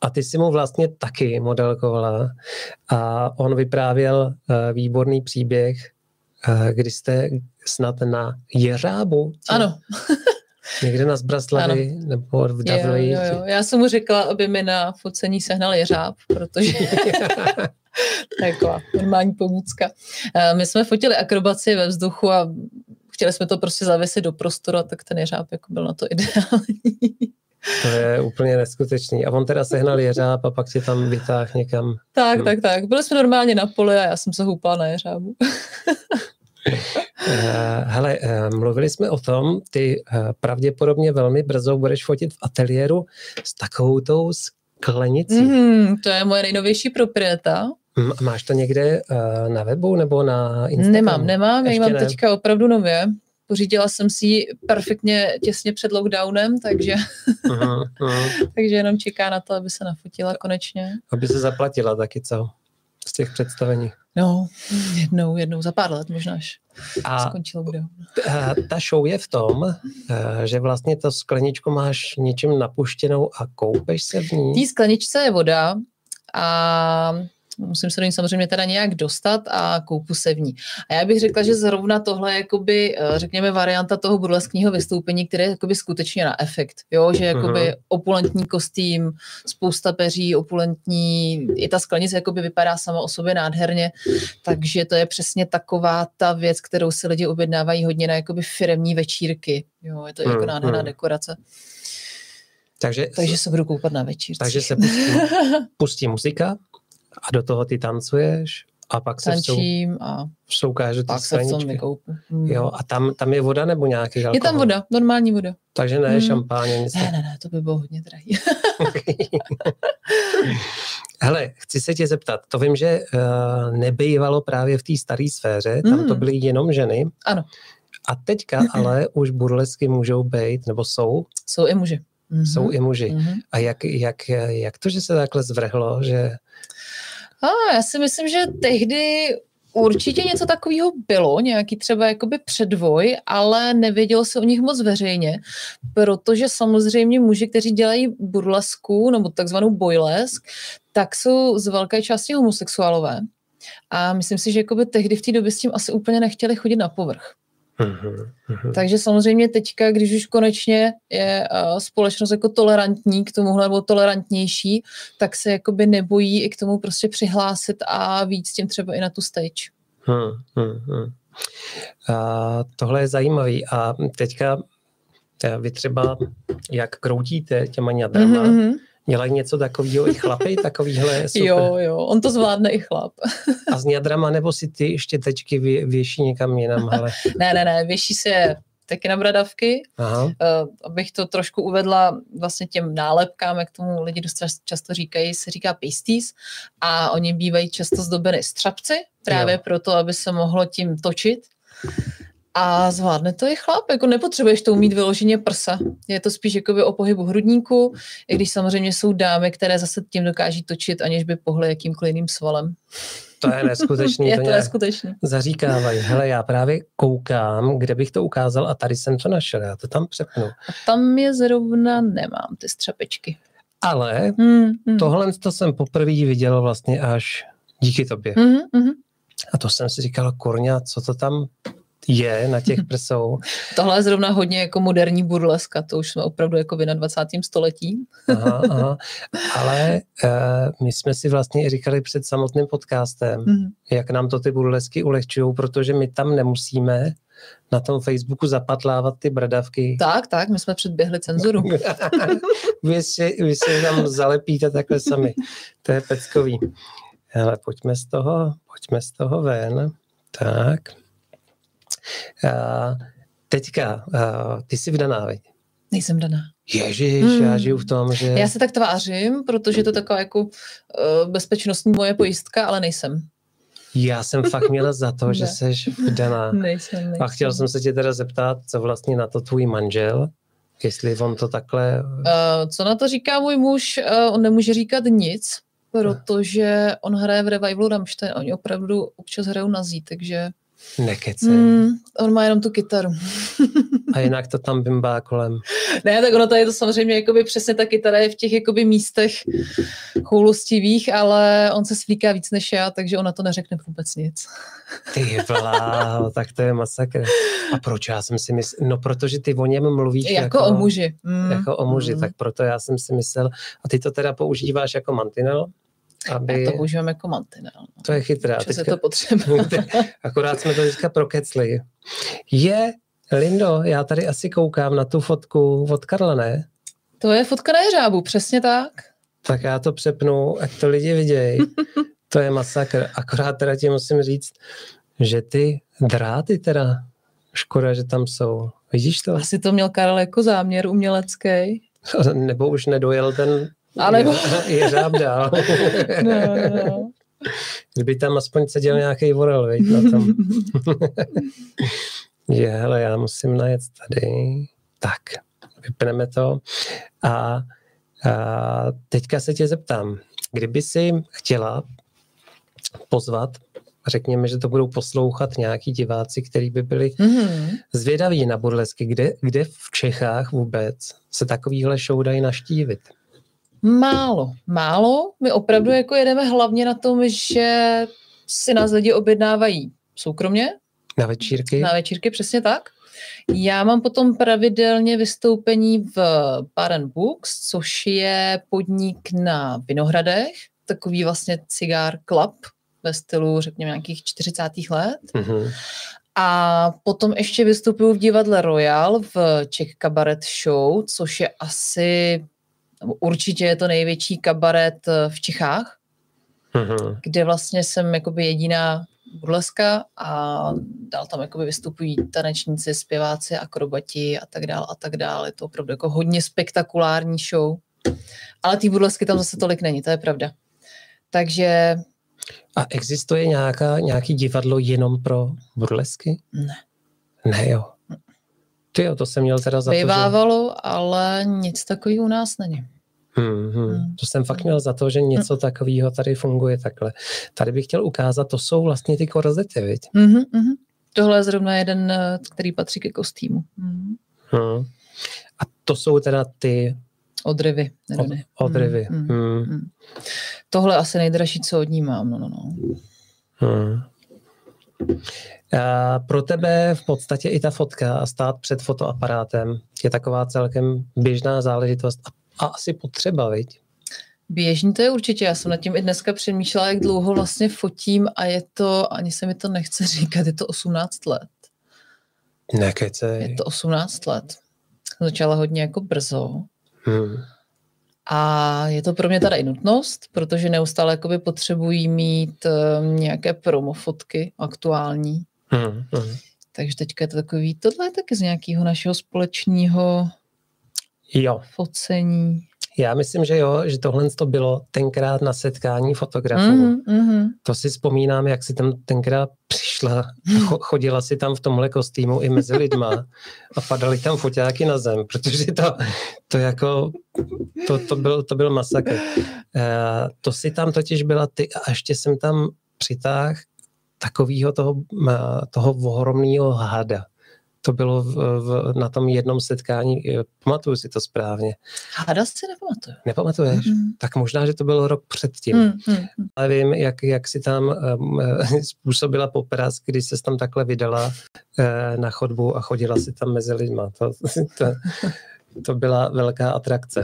S1: A ty si mu vlastně taky modelkovala a on vyprávěl uh, výborný příběh, uh, kdy jste snad na Jeřábu.
S2: Ano. (laughs)
S1: Někde na Zbraslavi ano. nebo v Davli.
S2: Jo, jo, jo. Já jsem mu řekla, aby mi na focení sehnal jeřáb, protože (laughs) (laughs) taková normální pomůcka. Eh, my jsme fotili akrobaci ve vzduchu a chtěli jsme to prostě zavěsit do prostoru, tak ten jeřáb jako byl na to ideální.
S1: To je úplně neskutečný. A on teda sehnal jeřáb a pak si tam vytáhl někam.
S2: Tak, hmm. tak, tak. Byli jsme normálně na poli a já jsem se houpala na jeřábu.
S1: Uh, hele, uh, mluvili jsme o tom, ty uh, pravděpodobně velmi brzo budeš fotit v ateliéru s takovou tou sklenicí.
S2: Mm, to je moje nejnovější proprieta.
S1: Máš to někde uh, na webu nebo na Instagramu?
S2: Nemám, nemám, já ji mám ne. teďka opravdu nově. Pořídila jsem si ji perfektně těsně před lockdownem, takže, uh-huh, (laughs) uh-huh. takže jenom čeká na to, aby se nafotila konečně.
S1: Aby se zaplatila taky, co? Z těch představení.
S2: No, jednou, jednou za pár let možná až a skončil
S1: kdo. Ta show je v tom, eh, že vlastně to skleničku máš něčím napuštěnou a koupeš se v ní.
S2: Tý skleničce je voda a musím se do ní samozřejmě teda nějak dostat a koupu se v ní. A já bych řekla, že zrovna tohle je jakoby, eh, řekněme, varianta toho burleskního vystoupení, které je jakoby skutečně na efekt, jo, že jakoby uh-huh. opulentní kostým, spousta peří, opulentní, i ta sklenice jakoby vypadá sama o sobě nádherně, takže to je přesně taková ta věc, kterou si lidi objednávají hodně na jakoby firemní večírky, jo, je to uh-huh. jako nádherná dekorace.
S1: Takže,
S2: takže se budu koupat na večírce.
S1: Takže se pustí, (laughs) pustí muzika, a do toho ty tancuješ a pak se
S2: Tančím a
S1: soukáže
S2: pak se v tom vykoupu.
S1: Hmm. Jo, a tam, tam je voda nebo nějaký alkohol?
S2: Je tam voda, normální voda.
S1: Takže ne hmm. šampáně, nic.
S2: Ne, ne, ne, to by bylo hodně drahý. (laughs) (laughs)
S1: Hele, chci se tě zeptat, to vím, že uh, nebývalo právě v té staré sféře, tam hmm. to byly jenom ženy.
S2: Ano.
S1: A teďka ale už burlesky můžou být, nebo jsou?
S2: Jsou i muži.
S1: Mm-hmm. Jsou i muži. Mm-hmm. A jak, jak, jak to, že se takhle zvrhlo, že
S2: a já si myslím, že tehdy určitě něco takového bylo, nějaký třeba jakoby předvoj, ale nevědělo se o nich moc veřejně, protože samozřejmě muži, kteří dělají burlesku nebo takzvanou boylesk, tak jsou z velké části homosexuálové. A myslím si, že jakoby tehdy v té době s tím asi úplně nechtěli chodit na povrch. Mm-hmm. Takže samozřejmě teďka, když už konečně je uh, společnost jako tolerantní k tomuhle nebo tolerantnější, tak se jakoby nebojí i k tomu prostě přihlásit a víc s tím třeba i na tu stage. Hmm, hmm, hmm.
S1: A tohle je zajímavý a teďka eh, vy třeba jak kroutíte těma ňadrama, mm-hmm Dělají něco takového i chlapy, takovýhle (laughs) super.
S2: Jo, jo, on to zvládne i chlap.
S1: A s nědrama, nebo si ty štětečky vě, věší někam jinam? Ale... (laughs)
S2: ne, ne, ne, věší se taky na bradavky, Aha. Uh, abych to trošku uvedla vlastně těm nálepkám, jak tomu lidi dost často říkají, se říká pasties a oni bývají často zdobeny střapci, právě jo. proto, aby se mohlo tím točit. A zvládne to i chlap, jako nepotřebuješ to mít vyloženě prsa. Je to spíš jakoby o pohybu hrudníku, i když samozřejmě jsou dámy, které zase tím dokáží točit, aniž by pohly jakýmkoliv jiným svalem.
S1: To je neskutečný. (laughs)
S2: je to, to neskutečný.
S1: Zaříkávají. Hele, já právě koukám, kde bych to ukázal a tady jsem to našel, já to tam přepnu. A
S2: tam je zrovna nemám, ty střepečky.
S1: Ale hmm, hmm. tohle to jsem poprvé viděl vlastně až díky tobě. Hmm, hmm. A to jsem si říkal, kurňa, co to tam je na těch (laughs) prsou.
S2: Tohle je zrovna hodně jako moderní burleska, to už jsme opravdu jako v 21. století.
S1: aha, (laughs) aha. Ale uh, my jsme si vlastně i říkali před samotným podcastem, mm-hmm. jak nám to ty burlesky ulehčují, protože my tam nemusíme na tom Facebooku zapatlávat ty bradavky.
S2: Tak, tak, my jsme předběhli cenzuru. (laughs)
S1: vy, si, vy si tam zalepíte takhle sami. To je peckový. Ale pojďme z toho, pojďme z toho ven. Tak. Uh, teďka, uh, ty jsi vdaná, veď?
S2: Nejsem daná.
S1: Ježiš, hmm. já žiju v tom, že...
S2: Já se tak tvářím, protože to je taková jako uh, bezpečnostní moje pojistka, ale nejsem.
S1: Já jsem fakt měla za to, (laughs) že jsi vdaná.
S2: Nejsem, nejsem.
S1: A chtěl jsem se tě teda zeptat, co vlastně na to tvůj manžel, jestli on to takhle...
S2: Uh, co na to říká můj muž? Uh, on nemůže říkat nic, protože on hraje v revivalu Rammstein. Oni opravdu občas hrajou na zí, takže
S1: Nekece. Mm,
S2: on má jenom tu kytaru.
S1: A jinak to tam bimbá kolem. (laughs)
S2: Ne, tak ono je to samozřejmě jakoby přesně ta kytara je v těch jakoby místech choulostivých, ale on se svlíká víc než já, takže ona to neřekne vůbec nic.
S1: Ty bláho, tak to je masakr. A proč já jsem si myslel, no protože ty o něm mluvíš
S2: jako, jako o muži.
S1: Mm. Jako o muži, mm. tak proto já jsem si myslel, a ty to teda používáš jako mantinel?
S2: Aby... Já to používám jako mantinel. No.
S1: To je chytrá.
S2: Co se to potřebuje. (laughs)
S1: Akorát jsme to teďka prokecli. Je, Lindo, já tady asi koukám na tu fotku od Karla, ne?
S2: To je fotka na jeřábu, přesně tak.
S1: Tak já to přepnu, ať to lidi vidějí. to je masakr. Akorát teda ti musím říct, že ty dráty teda škoda, že tam jsou. Vidíš to?
S2: Asi to měl Karel jako záměr umělecký. (laughs)
S1: Nebo už nedojel ten
S2: A nebo-
S1: jeřáb dál. (laughs)
S2: No, no.
S1: Kdyby tam aspoň seděl nějaký vorel, viď, na tom. (laughs) že hele, já musím najet tady. Tak, vypneme to. A, a teďka se tě zeptám, kdyby si chtěla pozvat, řekněme, že to budou poslouchat nějaký diváci, kteří by byli
S2: Mhm.
S1: zvědaví na burlesky, kde, kde v Čechách vůbec se takovýhle show dají naštívit?
S2: Málo, málo. My opravdu jako jedeme hlavně na tom, že si nás lidi objednávají soukromně,
S1: Na večírky?
S2: na večírky, přesně tak. Já mám potom pravidelně vystoupení v Bar Books, což je podnik na Vinohradech, takový vlastně cigár club ve stylu, řekněme, nějakých 40. let.
S1: Mhm.
S2: A potom ještě vystupuju v divadle Royal v Czech Cabaret Show, což je asi, nebo určitě je to největší kabaret eh, v Čechách,
S1: Mhm.
S2: kde vlastně jsem jakoby jediná burleska a dál tam jakoby vystupují tanečníci, zpěváci, akrobati a tak dále a tak dále. Je to opravdu jako hodně spektakulární show. Ale ty burlesky tam zase tolik není, to je pravda. Takže
S1: A existuje nějaká, nějaký divadlo jenom pro burlesky?
S2: ne.
S1: Ne, jo. Ty jo, to jsem měl teda za to, že...
S2: Bývávalo, ale nic takového u nás není.
S1: Hmm, hmm.
S2: Hmm.
S1: To jsem fakt měl za to, že něco takového tady funguje takhle. Tady bych chtěl ukázat, to jsou vlastně ty korzety, viď?
S2: Mhm, mhm. Tohle je zrovna jeden, eh, který patří ke kostýmu. Mhm.
S1: Hmm. A to jsou teda ty
S2: Odryvy.
S1: od, odryvy.
S2: Mhm,
S1: Hmm.
S2: mhm. Tohle asi nejdražší, co od ní mám. No, no, no.
S1: Hmm. A pro tebe v podstatě i ta fotka a stát před fotoaparátem je taková celkem běžná záležitost a, asi potřeba, viď?
S2: Běžný to je určitě. Já jsem nad tím i dneska přemýšlela, jak dlouho vlastně fotím a je to, ani se mi to nechce (laughs) říkat, je to 18 let.
S1: Nekecej.
S2: Je to 18 let. Jsem začala hodně jako brzo.
S1: Hmm.
S2: A je to pro mě teda i nutnost, protože neustále jakoby potřebují mít um, nějaké promofotky aktuální.
S1: Hmm. Hmm.
S2: Takže teďka je to takový, tohle je taky z nějakého našeho společného
S1: Jo,
S2: focení.
S1: já myslím, že jo, že tohle to bylo tenkrát na setkání fotografů.
S2: Mhm, mhm.
S1: To si vzpomínám, jak si tam tenkrát přišla, cho- chodila si tam v tomhle kostýmu i mezi lidma a padaly tam foťáky na zem, protože to, to jako, to, to, byl, to byl masakr. Uh, to si tam totiž byla ty a ještě jsem tam přitáhl takového toho, ma- toho ohromného hada. To bylo v, v, na tom jednom setkání, eh, pamatuju si to správně.
S2: Hada si nepamatuju.
S1: Nepamatuješ?
S2: Mhm.
S1: Tak možná, že to byl rok předtím
S2: Mhm, mhm.
S1: ale vím, jak, jak si tam um, (laughs) způsobila popras, když se tam takhle vydala uh, na chodbu a chodila si tam mezi lidma. To, (laughs) to, to byla velká atrakce.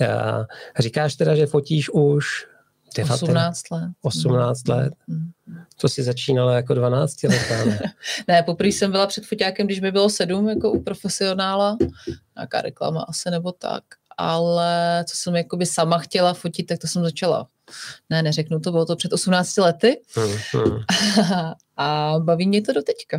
S1: Já, říkáš teda, že fotíš už 19,
S2: 18 let.
S1: 18 let.
S2: Mhm.
S1: To si začínala jako 12 letá, ne? (laughs)
S2: Ne, poprvé jsem byla před foťákem, když mi bylo sedm, jako u profesionála. Nějaká reklama asi nebo tak. Ale co jsem jakoby sama chtěla fotit, tak to jsem začala. Ne, neřeknu to, bylo to před 18 lety.
S1: Hmm, hmm. (laughs)
S2: A baví mě to do teďka.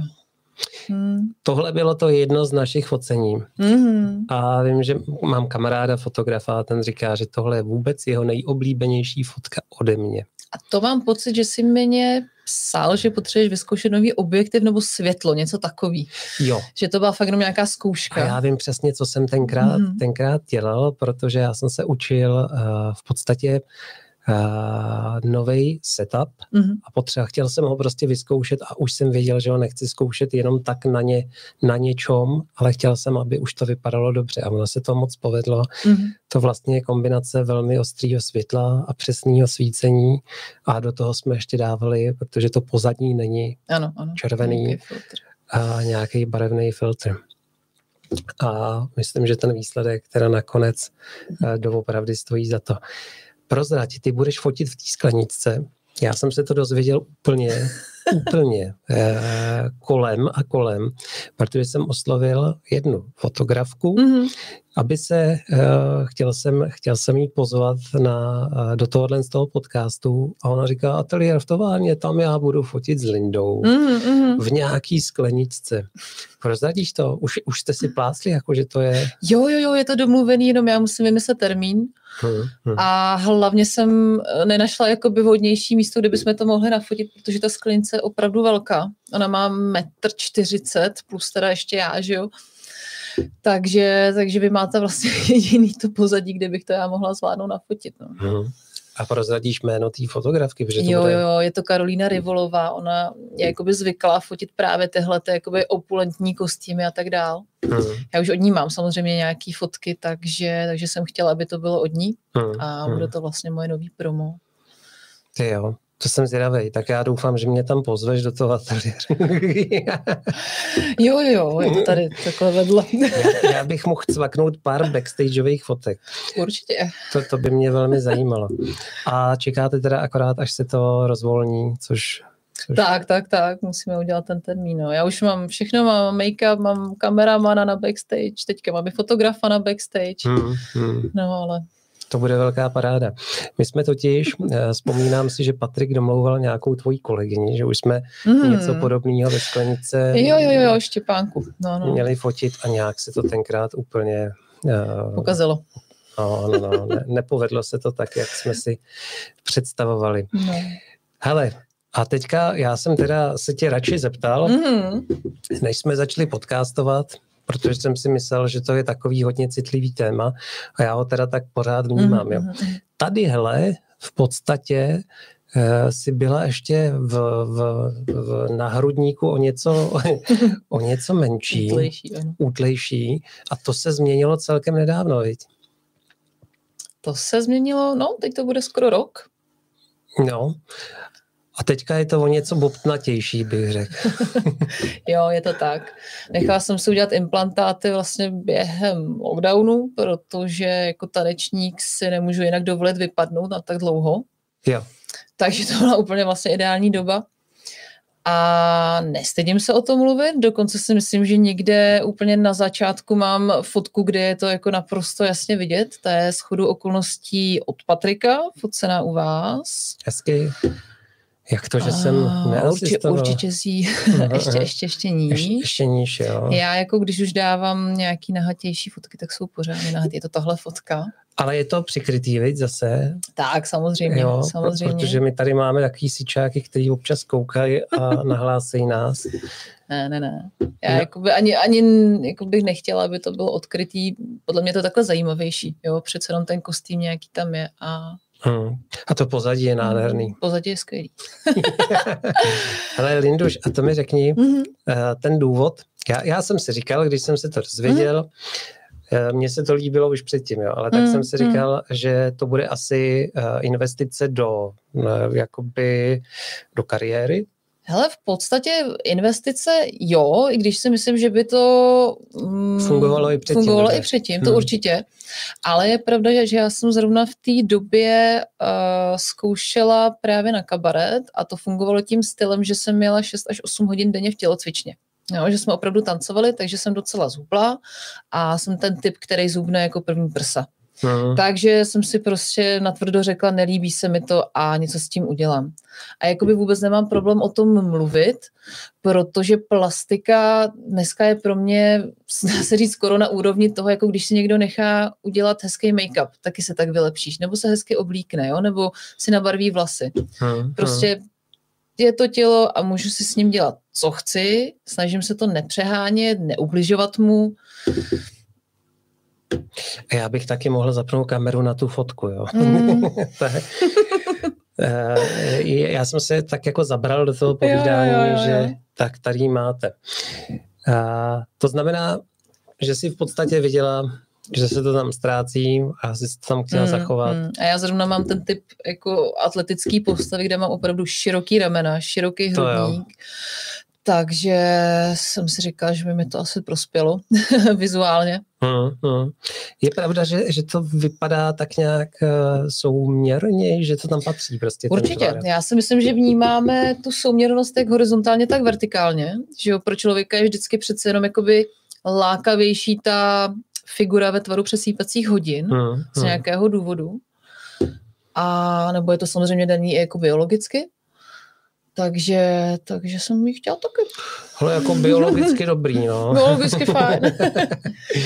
S2: Hmm.
S1: Tohle bylo to jedno z našich focení.
S2: Mhm.
S1: A vím, že mám kamaráda fotografa a ten říká, že tohle je vůbec jeho nejoblíbenější fotka ode mě.
S2: A to mám pocit, že si mě psal, že potřebuješ vyzkoušet nový objektiv nebo světlo, něco takový.
S1: Jo,
S2: Že to byla fakt jenom nějaká
S1: A
S2: zkouška.
S1: já vím přesně, co jsem tenkrát, mm-hmm. tenkrát dělal, protože já jsem se učil uh, v podstatě uh, nový setup
S2: Mhm.
S1: a potřeba, chtěl jsem ho prostě vyzkoušet a už jsem věděl, že ho nechci zkoušet jenom tak na, ně, na něčom, ale chtěl jsem, aby už to vypadalo dobře a ono se to moc povedlo.
S2: Mhm.
S1: To vlastně je kombinace velmi ostrého světla a přesného svícení a do toho jsme ještě dávali, protože to pozadí není
S2: Ano, ano.
S1: Červený. A nějaký barevný filtr. A myslím, že ten výsledek teda nakonec eh, doopravdy stojí za to. Prozrať, ty budeš fotit v té skleničce. Já jsem se to dozvěděl úplně (laughs) úplně eh, kolem a kolem, protože jsem oslovil jednu fotografku, mm-hmm. aby se, eh, chtěl, jsem, chtěl jsem jí pozvat na, eh, do tohohle z toho podcastu a ona říká, ateliér v továrně, tam já budu fotit s Lindou mm-hmm. v nějaký skleničce. Prozradíš to? Už, už jste si plásli, jako že to je...
S2: Jo, jo, jo, je to domluvený, jenom já musím vymyslet termín. Hmm. A hlavně jsem nenašla jakoby vhodnější místo, kde bychom to mohli nafotit, protože ta sklenice je opravdu velká. Ona má metr čtyřicet plus teda ještě já, že jo. Takže, takže vy máte vlastně (laughs) jediný to pozadí, kde bych to já mohla zvládnout nafotit. No. Hmm.
S1: A prozradíš jméno té fotografky?
S2: Protože to jo, bude... jo, je to Karolína Rivolová. Ona je jakoby zvyklá fotit právě tyhle jakoby opulentní kostýmy a tak dál. Hmm. Já už od ní mám samozřejmě nějaký fotky, takže, takže jsem chtěla, aby to bylo od ní hmm. a hmm. bude to vlastně moje nový promo.
S1: Ty jo, to jsem zvědavý, tak já doufám, že mě tam pozveš do toho ateliéru.
S2: jo, jo, je to tady takhle vedle.
S1: já, já bych mohl cvaknout pár backstageových fotek.
S2: Určitě.
S1: To, to by mě velmi zajímalo. A čekáte teda akorát, až se to rozvolní, což
S2: Což... Tak, tak, tak, musíme udělat ten termín. No. Já už mám všechno, mám make-up, mám kameramana na backstage, teďka mám i fotografa na backstage, hmm, hmm. no ale
S1: to bude velká paráda. My jsme totiž, eh, vzpomínám si, že Patrik domlouval nějakou tvoji kolegyni, že už jsme mm. něco podobného ve sklenice
S2: jo, jo, jo, Štěpánku. No, no.
S1: měli fotit a nějak se to tenkrát úplně
S2: uh, ukazilo.
S1: No, no, no, ne, nepovedlo se to tak, jak jsme si představovali. No. Hele, a teďka já jsem teda se tě radši zeptal, mm. než jsme začali podcastovat, protože jsem si myslel, že to je takový hodně citlivý téma a já ho teda tak pořád vnímám. Jo. Mm-hmm. Tady, hele, v podstatě uh, si byla ještě v, v, v nahrudníku o něco, (laughs) o něco menší, útlejší, útlejší a to se změnilo celkem nedávno, viď?
S2: To se změnilo, no, teď to bude skoro rok.
S1: No, a teďka je to o něco bobtnatější, bych řekl. (laughs)
S2: jo, je to tak. Nechala jsem si udělat implantáty vlastně během lockdownu, protože jako tanečník si nemůžu jinak dovolit vypadnout na tak dlouho.
S1: Jo.
S2: Takže to byla úplně vlastně ideální doba. A nestydím se o tom mluvit, dokonce si myslím, že někde úplně na začátku mám fotku, kde je to jako naprosto jasně vidět. To je schodu okolností od Patrika, focená u vás.
S1: Hezky. Jak to, že jsem
S2: neasistoval? Určitě, určitě si ještě, ještě, ještě níž.
S1: Ještě, ještě níž, jo.
S2: Já jako když už dávám nějaký nahatější fotky, tak jsou pořádně nahatý. Je to tahle fotka.
S1: Ale je to přikrytý, viď, zase?
S2: Tak, samozřejmě, jo, samozřejmě.
S1: Protože my tady máme takový sičáky, který občas koukají a (laughs) nahlásejí nás.
S2: Ne, ne, ne. Já no. jakoby ani, ani jako bych nechtěla, aby to bylo odkrytý. Podle mě to je takhle zajímavější. Jo? Přece jenom ten kostým nějaký tam je a
S1: Hmm. A to pozadí je nádherný. Hmm,
S2: pozadí je skvělý. (laughs)
S1: Ale Linduš, a to mi řekni, mm-hmm. ten důvod, já, já jsem si říkal, když jsem se to dozvěděl, mm-hmm. mně se to líbilo už předtím, jo, ale tak mm, jsem si mhm. říkal, mm. že to bude asi investice do jakoby do kariéry,
S2: Hele, v podstatě investice jo, i když si myslím, že by to
S1: mm, fungovalo i předtím.
S2: Fungovalo i předtím, to hmm. určitě. Ale je pravda, že já jsem zrovna v té době uh, zkoušela právě na kabaret a to fungovalo tím stylem, že jsem měla 6 až 8 hodin denně v tělocvičně. Jo, že jsme opravdu tancovali, takže jsem docela zubla a jsem ten typ, který zubne jako první prsa. Hmm. Takže jsem si prostě natvrdo řekla, nelíbí se mi to a něco s tím udělám. A jakoby vůbec nemám problém o tom mluvit, protože plastika dneska je pro mě, dá se říct, skoro na úrovni toho, jako když si někdo nechá udělat hezký make-up, taky se tak vylepšíš, nebo se hezky oblíkne, jo? nebo si nabarví vlasy. Hmm. Prostě je to tělo a můžu si s ním dělat, co chci, snažím se to nepřehánět, neubližovat mu,
S1: já bych taky mohl zapnout kameru na tu fotku, jo. Mm. (laughs) Já jsem se tak jako zabral do toho povídání, jo, jo, jo, že tak tady máte. A to znamená, že si v podstatě viděla, že se to tam ztrácí a si to tam chtěla mm, zachovat. Mm.
S2: A já zrovna mám ten typ jako atletický postavy, kde mám opravdu široký ramena, široký hrudník. Takže jsem si říkala, že by mi to asi prospělo (laughs) vizuálně.
S1: Hmm, hmm. Je pravda, že, že to vypadá tak nějak uh, souměrně, že to tam patří prostě.
S2: Určitě. Já si myslím, že vnímáme tu souměrnost jak horizontálně, tak vertikálně. Že jo, pro člověka je vždycky přece jenom jakoby lákavější ta figura ve tvaru přesýpacích hodin hmm, z hmm. nějakého důvodu. A nebo je to samozřejmě daný i jako biologicky. Takže, takže jsem ji chtěla taky.
S1: Ale jako biologicky dobrý, no. (laughs)
S2: biologicky fajn.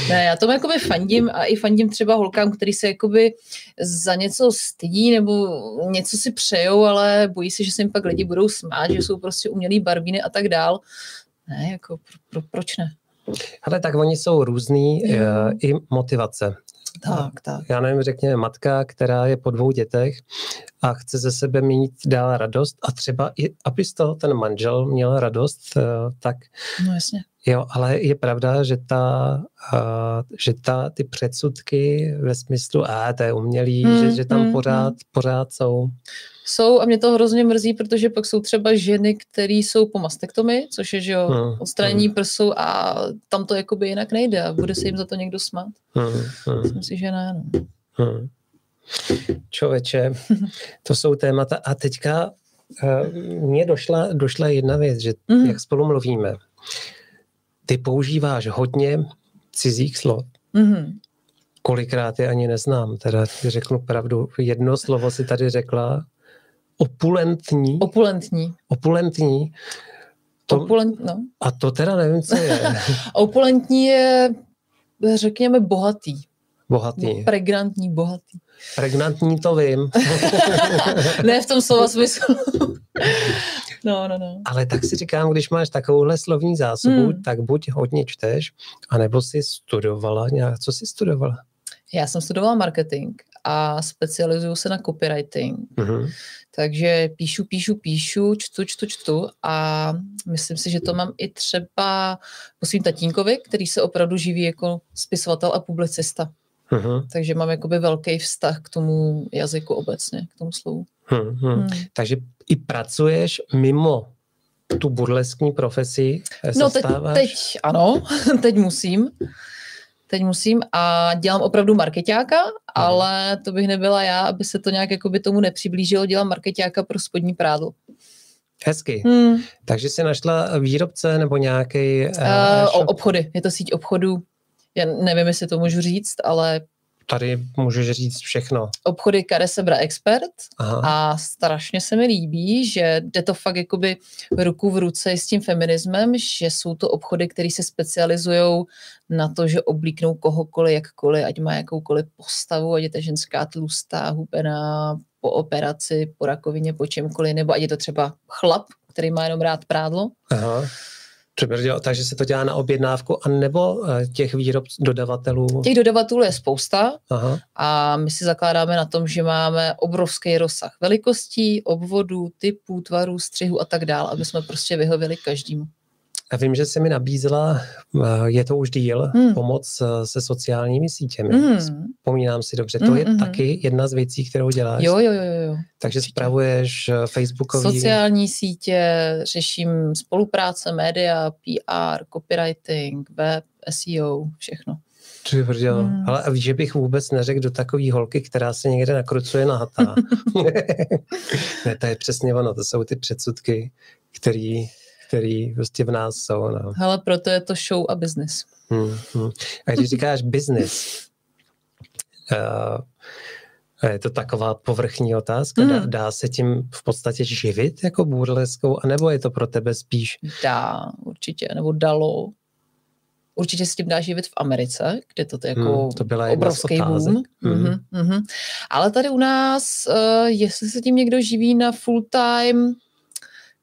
S2: ne, já tomu jakoby fandím a i fandím třeba holkám, který se jakoby za něco stydí nebo něco si přejou, ale bojí se, že se jim pak lidi budou smát, že jsou prostě umělý barbíny a tak dál. Ne, jako pro, pro, proč ne?
S1: Ale tak oni jsou různý uh, i motivace.
S2: Tak, tak.
S1: Já nevím, řekněme matka, která je po dvou dětech a chce ze sebe mít dál radost a třeba i, aby z toho ten manžel měl radost, uh, tak
S2: no, jasně.
S1: Jo, ale je pravda, že ta, uh, že ta ty předsudky ve smyslu, a to je umělý, hmm, že, že tam hmm, pořád, hmm. pořád jsou.
S2: Jsou a mě to hrozně mrzí, protože pak jsou třeba ženy, které jsou po mastektomii, což je, že jo, hmm, odstranění hmm. prsou a tam to jakoby jinak nejde a bude se jim za to někdo smát. Hmm, hmm. Myslím si, že ne. No. Hmm.
S1: Čověče, (laughs) to jsou témata a teďka uh, mně došla, došla jedna věc, že hmm. jak spolu mluvíme, ty používáš hodně cizích slov. Mm-hmm. Kolikrát je ani neznám, teda řeknu pravdu. Jedno slovo si tady řekla, opulentní.
S2: Opulentní.
S1: Opulentní.
S2: To, Opulent, no.
S1: A to teda nevím, co je. (laughs)
S2: opulentní je, řekněme, bohatý.
S1: Bohatý.
S2: Pregnantní, bohatý.
S1: Pregnantní to vím. (laughs)
S2: ne v tom slova smyslu. (laughs) No, no, no.
S1: Ale tak si říkám, když máš takovouhle slovní zásobu, hmm. tak buď hodně čteš, anebo si studovala nějak. Co jsi studovala?
S2: Já jsem studovala marketing a specializuju se na copywriting. Mm-hmm. Takže píšu, píšu, píšu, čtu, čtu, čtu a myslím si, že to mám i třeba po svým tatínkovi, který se opravdu živí jako spisovatel a publicista. Mm-hmm. Takže mám jakoby velký vztah k tomu jazyku obecně, k tomu slovu.
S1: Hmm, hmm. Hmm. Takže i pracuješ mimo tu burleskní profesi?
S2: No teď, teď ano, (laughs) teď musím. Teď musím a dělám opravdu marketáka, hmm. ale to bych nebyla já, aby se to nějak jakoby tomu nepřiblížilo. Dělám marketáka pro spodní prádlo.
S1: Hezky. Hmm. Takže jsi našla výrobce nebo nějaký uh,
S2: uh, obchody. Je to síť obchodů. Já nevím, jestli to můžu říct, ale
S1: tady můžeš říct všechno.
S2: Obchody Sebra Expert Aha. a strašně se mi líbí, že jde to fakt jakoby ruku v ruce s tím feminismem, že jsou to obchody, které se specializují na to, že oblíknou kohokoliv, jakkoliv, ať má jakoukoliv postavu, ať je ta ženská tlustá, hubená, po operaci, po rakovině, po čemkoliv, nebo ať je to třeba chlap, který má jenom rád prádlo. Aha
S1: takže se to dělá na objednávku, a nebo eh, těch výrob dodavatelů?
S2: Těch dodavatelů je spousta Aha. a my si zakládáme na tom, že máme obrovský rozsah velikostí, obvodů, typů, tvarů, střihů a tak dále, aby jsme prostě vyhověli každému.
S1: A vím, že jsi mi nabízela, eh, je to už díl, hmm. pomoc eh, se sociálními sítěmi. Hmm. Pomínám si dobře, to hmm, je hmm. taky jedna z věcí, kterou děláš.
S2: Jo, jo, jo. jo.
S1: Takže Určitě. spravuješ eh, Facebookový...
S2: Sociální sítě, řeším spolupráce, média, PR, copywriting, web, SEO, všechno.
S1: Ty brděl. Hmm. Ale víš, že bych vůbec neřekl do takové holky, která se někde nakrucuje na hata. (laughs) (laughs) ne, to je přesně ono, to jsou ty předsudky, který který prostě v nás jsou. No.
S2: Ale proto je to show a business. Hmm,
S1: hmm. A když říkáš business, uh, je to taková povrchní otázka. Hmm. Dá, dá se tím v podstatě živit jako burleskou, anebo je to pro tebe spíš?
S2: Dá, určitě, nebo dalo. Určitě se tím dá živit v Americe, kde to, je jako hmm, to byla obrovský boom. Hmm. Mm-hmm, mm-hmm. Ale tady u nás, uh, jestli se tím někdo živí na full time,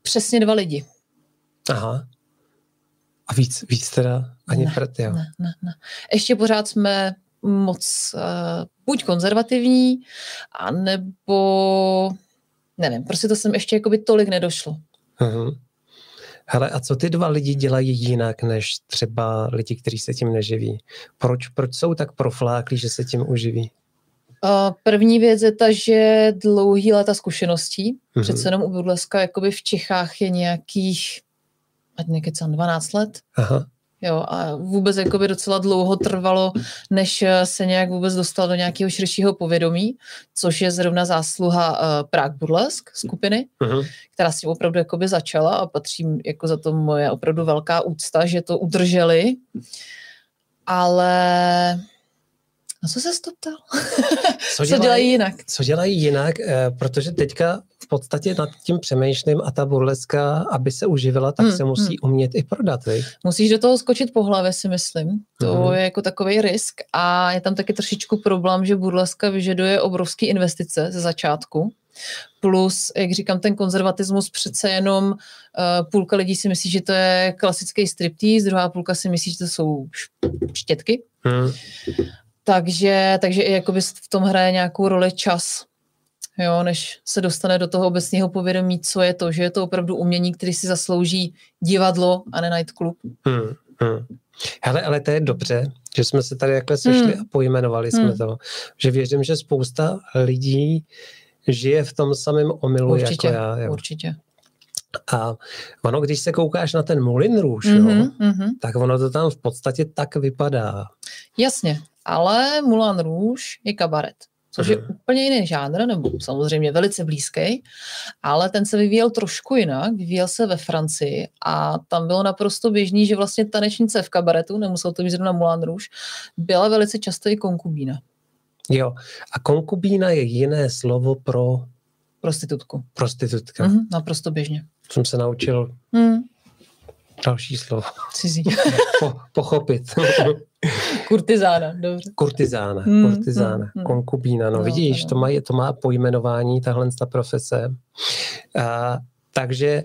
S2: přesně dva lidi.
S1: Aha. A víc, víc teda ani ne, prd, jo.
S2: Ne, ne, ne. Ještě pořád jsme moc uh, buď konzervativní, anebo nevím, prostě to jsem ještě jakoby tolik nedošlo. Uh-huh.
S1: Hele, a co ty dva lidi dělají jinak, než třeba lidi, kteří se tím neživí? Proč, proč jsou tak profláklí, že se tím uživí?
S2: Uh, první věc je ta, že dlouhý léta zkušeností. Uh-huh. Přece jenom u Budleska jakoby v Čechách je nějakých ať nekecám, 12 let.
S1: Aha.
S2: Jo, a vůbec jakoby docela dlouho trvalo, než eh, se nějak vůbec dostal do nějakého širšího povědomí, což je zrovna zásluha uh, Prague Burlesk skupiny,
S1: Uh-huh.
S2: která s tím opravdu jakoby začala a patří jako za to moje opravdu velká úcta, že to udrželi. Ale na co se to ptal? (laughs)
S1: Co,
S2: co dělají jinak?
S1: Co dělají jinak, eh, protože teďka v podstatě nad tím přemýšlím a ta burleska, aby se uživila, tak
S2: Hmm,
S1: se musí umět i prodat, viď?
S2: Musíš do toho skočit po hlavě, si myslím. To
S1: Mhm.
S2: je jako takový risk a je tam taky trošičku problém, že burleska vyžaduje obrovské investice ze začátku. Plus, jak říkám, ten konzervatismus přece jenom uh, půlka lidí si myslí, že to je klasický striptease, druhá půlka si myslí, že to jsou štětky.
S1: Hmm.
S2: Takže, takže i jakoby v tom hraje nějakou roli čas, jo, než se dostane do toho obecného povědomí, co je to, že je to opravdu umění, který si zaslouží divadlo a ne nightclub.
S1: Hmm. Hmm. Hele, ale to je dobře, že jsme se tady takhle sešli
S2: Hmm.
S1: a pojmenovali jsme
S2: Hmm.
S1: to. Že věřím, že spousta lidí žije v tom samém omylu
S2: Určitě,
S1: jako já. Jo.
S2: určitě.
S1: A ono, když se koukáš na ten Moulin Rouge,
S2: Mm-hmm,
S1: jo,
S2: mm-hmm.
S1: tak ono to tam v podstatě tak vypadá.
S2: Jasně, ale Moulin Rouge je kabaret, což je
S1: Mhm.
S2: úplně jiný žánr, nebo samozřejmě velice blízký, ale ten se vyvíjel trošku jinak, vyvíjel se ve Francii a tam bylo naprosto běžný, že vlastně tanečnice v kabaretu, nemusel to být zrovna Moulin Rouge, byla velice často i konkubína,
S1: Jo. A konkubína je jiné slovo pro
S2: prostitutku.
S1: prostitutka.
S2: Mhm, naprosto běžně.
S1: Jsem se naučil
S2: Hmm,
S1: další slovo.
S2: cizí. (laughs)
S1: Po, pochopit. (laughs)
S2: Kurtizána, dobře.
S1: Kurtizána,
S2: Hmm,
S1: kurtizána,
S2: hmm.
S1: konkubína. No,
S2: No,
S1: vidíš,
S2: ano.
S1: to má, to má pojmenování, tahle ta profese. A, takže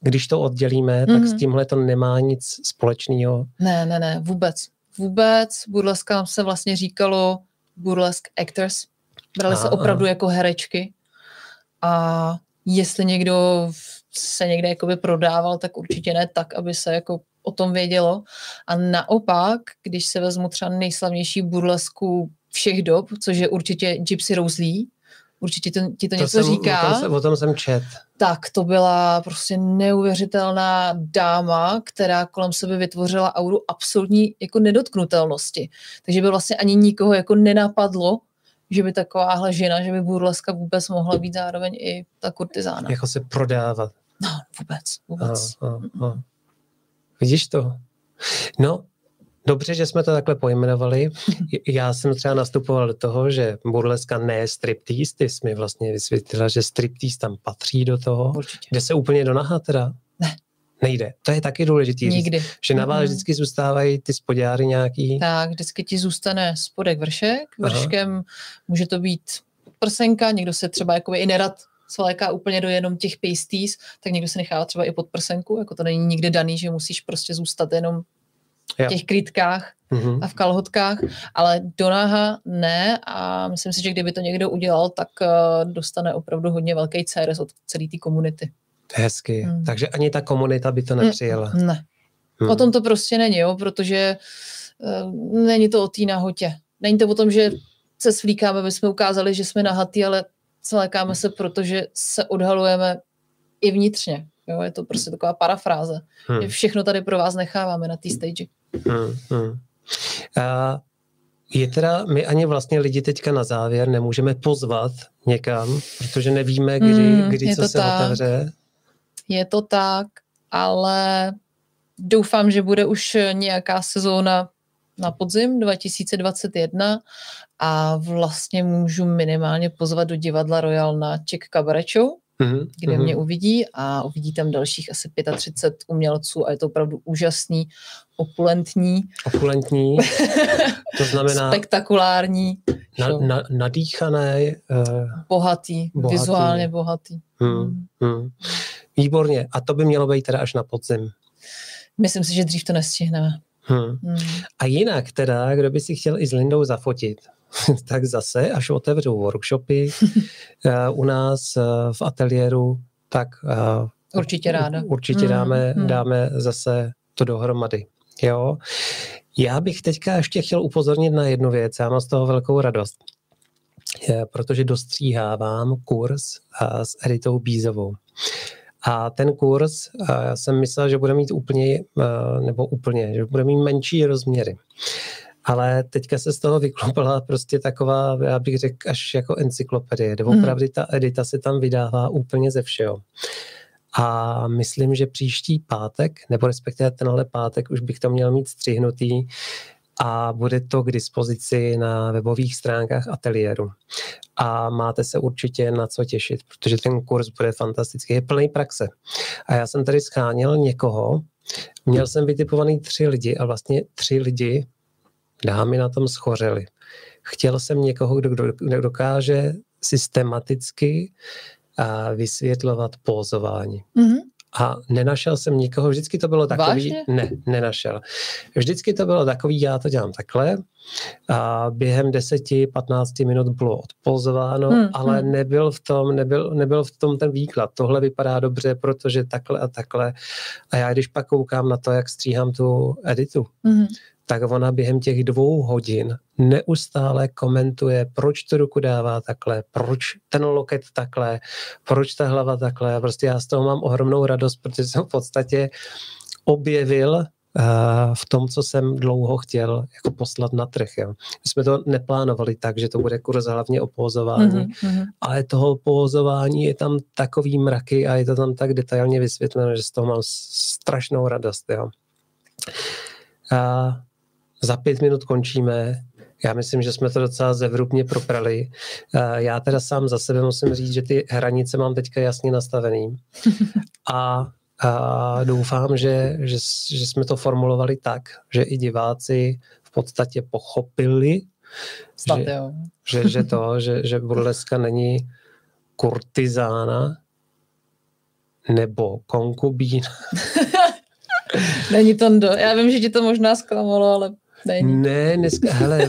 S1: když to oddělíme, tak s
S2: Mhm.
S1: tímhle to nemá nic společného.
S2: Ne, ne, ne, vůbec. Vůbec. Burleskám se vlastně říkalo burlesque actors. Brali se
S1: Aha,
S2: opravdu
S1: aha.
S2: jako herečky. A jestli někdo se někde jakoby prodával, tak určitě ne tak, aby se jako o tom vědělo. A naopak, když se vezmu třeba nejslavnější burlesku všech dob, což je určitě Gypsy Rose Lee, určitě to, ti to, něco
S1: jsem,
S2: říká
S1: O tom, jsem, o tom jsem čet.
S2: tak to byla prostě neuvěřitelná dáma, která kolem sebe vytvořila auru absolutní jako nedotknutelnosti. Takže by vlastně ani nikoho jako nenapadlo, že by takováhle žena, že by burleska vůbec mohla být zároveň i ta kurtizána.
S1: Jako se prodávat.
S2: No, vůbec, vůbec.
S1: Aha, aha, aha. Vidíš to? No, dobře, že jsme to takhle pojmenovali. (laughs) Já jsem třeba nastupoval do toho, že burleska ne je striptease, ty jsi mi vlastně vysvětlila, že striptease tam patří do toho.
S2: Určitě.
S1: Jde se úplně do naha teda?
S2: Ne.
S1: Nejde. To je taky důležitý říct,
S2: Nikdy.
S1: že na vás vždycky zůstávají ty spodňáry nějaký.
S2: Tak vždycky ti zůstane spodek vršek.
S1: Aha.
S2: Vrškem může to být prsenka, někdo se třeba jakoby i nerad svléká úplně do jenom těch pasties, tak někdo se nechá třeba i pod prsenku, jako to není nikdy daný, že musíš prostě zůstat jenom v těch krytkách
S1: Mhm.
S2: a v kalhotkách, ale do náha ne a myslím si, že kdyby to někdo udělal, tak uh, dostane opravdu hodně velký céres od celé té komunity.
S1: To je hezky.
S2: Hmm.
S1: Takže ani ta komunita by to nepřijela.
S2: Ne,
S1: Hmm.
S2: O tom to prostě není, jo, protože uh, není to o té nahotě. Není to o tom, že se svlíkáme, aby jsme ukázali, že jsme nahatý, ale svlékáme se, protože se odhalujeme i vnitřně. Jo, je to prostě taková parafráze.
S1: Hmm.
S2: Všechno tady pro vás necháváme na té stage.
S1: Hmm, hmm. A je teda, my ani vlastně lidi teďka na závěr nemůžeme pozvat někam, protože nevíme, kdy,
S2: Hmm,
S1: kdy co se
S2: tak.
S1: otevře.
S2: Je to tak, ale doufám, že bude už nějaká sezóna na podzim 2021 a vlastně můžu minimálně pozvat do divadla Royal na Czech Cabaret Show,
S1: Mhm,
S2: kde
S1: mhm.
S2: mě uvidí a uvidí tam dalších asi 35 umělců a je to opravdu úžasný, opulentní,
S1: Opulentní, (laughs) to znamená
S2: spektakulární,
S1: na,
S2: show.
S1: na, nadýchané. Uh,
S2: bohatý,
S1: Bohatý.
S2: vizuálně bohatý.
S1: hmm, hmm. Výborně. A to by mělo být teda až na podzim.
S2: Myslím si, že dřív to nestihneme.
S1: Hmm.
S2: Hmm.
S1: A jinak teda, kdo by si chtěl i s Lindou zafotit, (laughs) tak zase, až otevřou workshopy uh, (laughs) u nás uh, v ateliéru, tak uh,
S2: Určitě ráda.
S1: určitě
S2: Hmm,
S1: dáme,
S2: hmm.
S1: dáme zase to dohromady. Jo? Já bych teďka ještě chtěl upozornit na jednu věc, já mám z toho velkou radost, Je, protože dostříhávám kurz a, s Editou Bízovou. A ten kurz, já jsem myslel, že bude mít úplně, nebo úplně, že bude mít menší rozměry. Ale teďka se z toho vyklopila prostě taková, já bych řekl, až jako encyklopedie, opravdu ta edita se tam vydává úplně ze všeho. A myslím, že příští pátek, nebo respektive tenhle pátek, už bych to měl mít střihnutý a bude to k dispozici na webových stránkách ateliéru. A máte se určitě na co těšit, protože ten kurz bude fantastický, je plný praxe. A já jsem tady schánil někoho, měl jsem vytipovaný tři lidi a vlastně tři lidi dámy na tom schořely. Chtěl jsem někoho, kdo, kdo dokáže systematicky a vysvětlovat pózování. Mm-hmm. A nenašel jsem nikoho, vždycky to bylo takový,
S2: Vážně?
S1: ne, nenašel. Vždycky to bylo takový, já to dělám takhle a během 10-15 minut bylo odpozováno, hmm, ale hmm. nebyl v tom, nebyl, nebyl v tom ten výklad. Tohle vypadá dobře, protože takhle a takhle. A já když pak koukám na to, jak stříhám tu editu, hmm tak ona během těch dvou hodin neustále komentuje, proč tu ruku dává takhle, proč ten loket takhle, proč ta hlava takhle. A prostě já z toho mám ohromnou radost, protože jsem v podstatě objevil uh, v tom, co jsem dlouho chtěl jako poslat na trh. Jo. My jsme to neplánovali tak, že to bude kurz hlavně o pózování, mm-hmm. ale toho pózování je tam takový mraky a je to tam tak detailně vysvětleno, že z toho mám strašnou radost. Jo. A za pět minut končíme. Já myslím, že jsme to docela zevrubně proprali. Eh, já teda sám za sebe musím říct, že ty hranice mám teďka jasně nastavený. (laughs) A, a doufám, že, že, že jsme to formulovali tak, že i diváci v podstatě pochopili,
S2: Snad,
S1: že,
S2: jo.
S1: že, že to, (laughs) že, že burleska není kurtizána nebo konkubín. (laughs)
S2: Není to. Já vím, že ti to možná zklamalo, ale Není.
S1: Ne, dneska, hele, (laughs)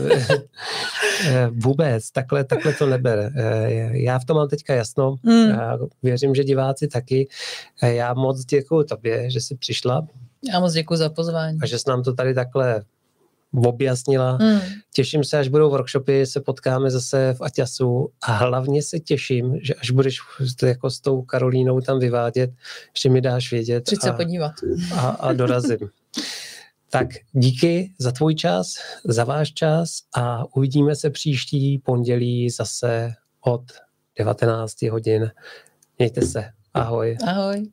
S1: eh, vůbec, takhle, takhle to nebere. Eh, já v tom mám teďka jasno, mm. já věřím, že diváci taky. Eh, já moc děkuji tobě, že jsi přišla.
S2: Já moc děkuji za pozvání.
S1: A že jsi nám to tady takhle objasnila. Mm. Těším se, až budou workshopy, se potkáme zase v Aťasu a hlavně se těším, že až budeš jako s tou Karolínou tam vyvádět, že mi dáš vědět.
S2: Přijď se podívat.
S1: A, a dorazím. (laughs) Tak díky za tvůj čas, za váš čas a uvidíme se příští pondělí zase od 19 hodin. Mějte se. Ahoj.
S2: Ahoj.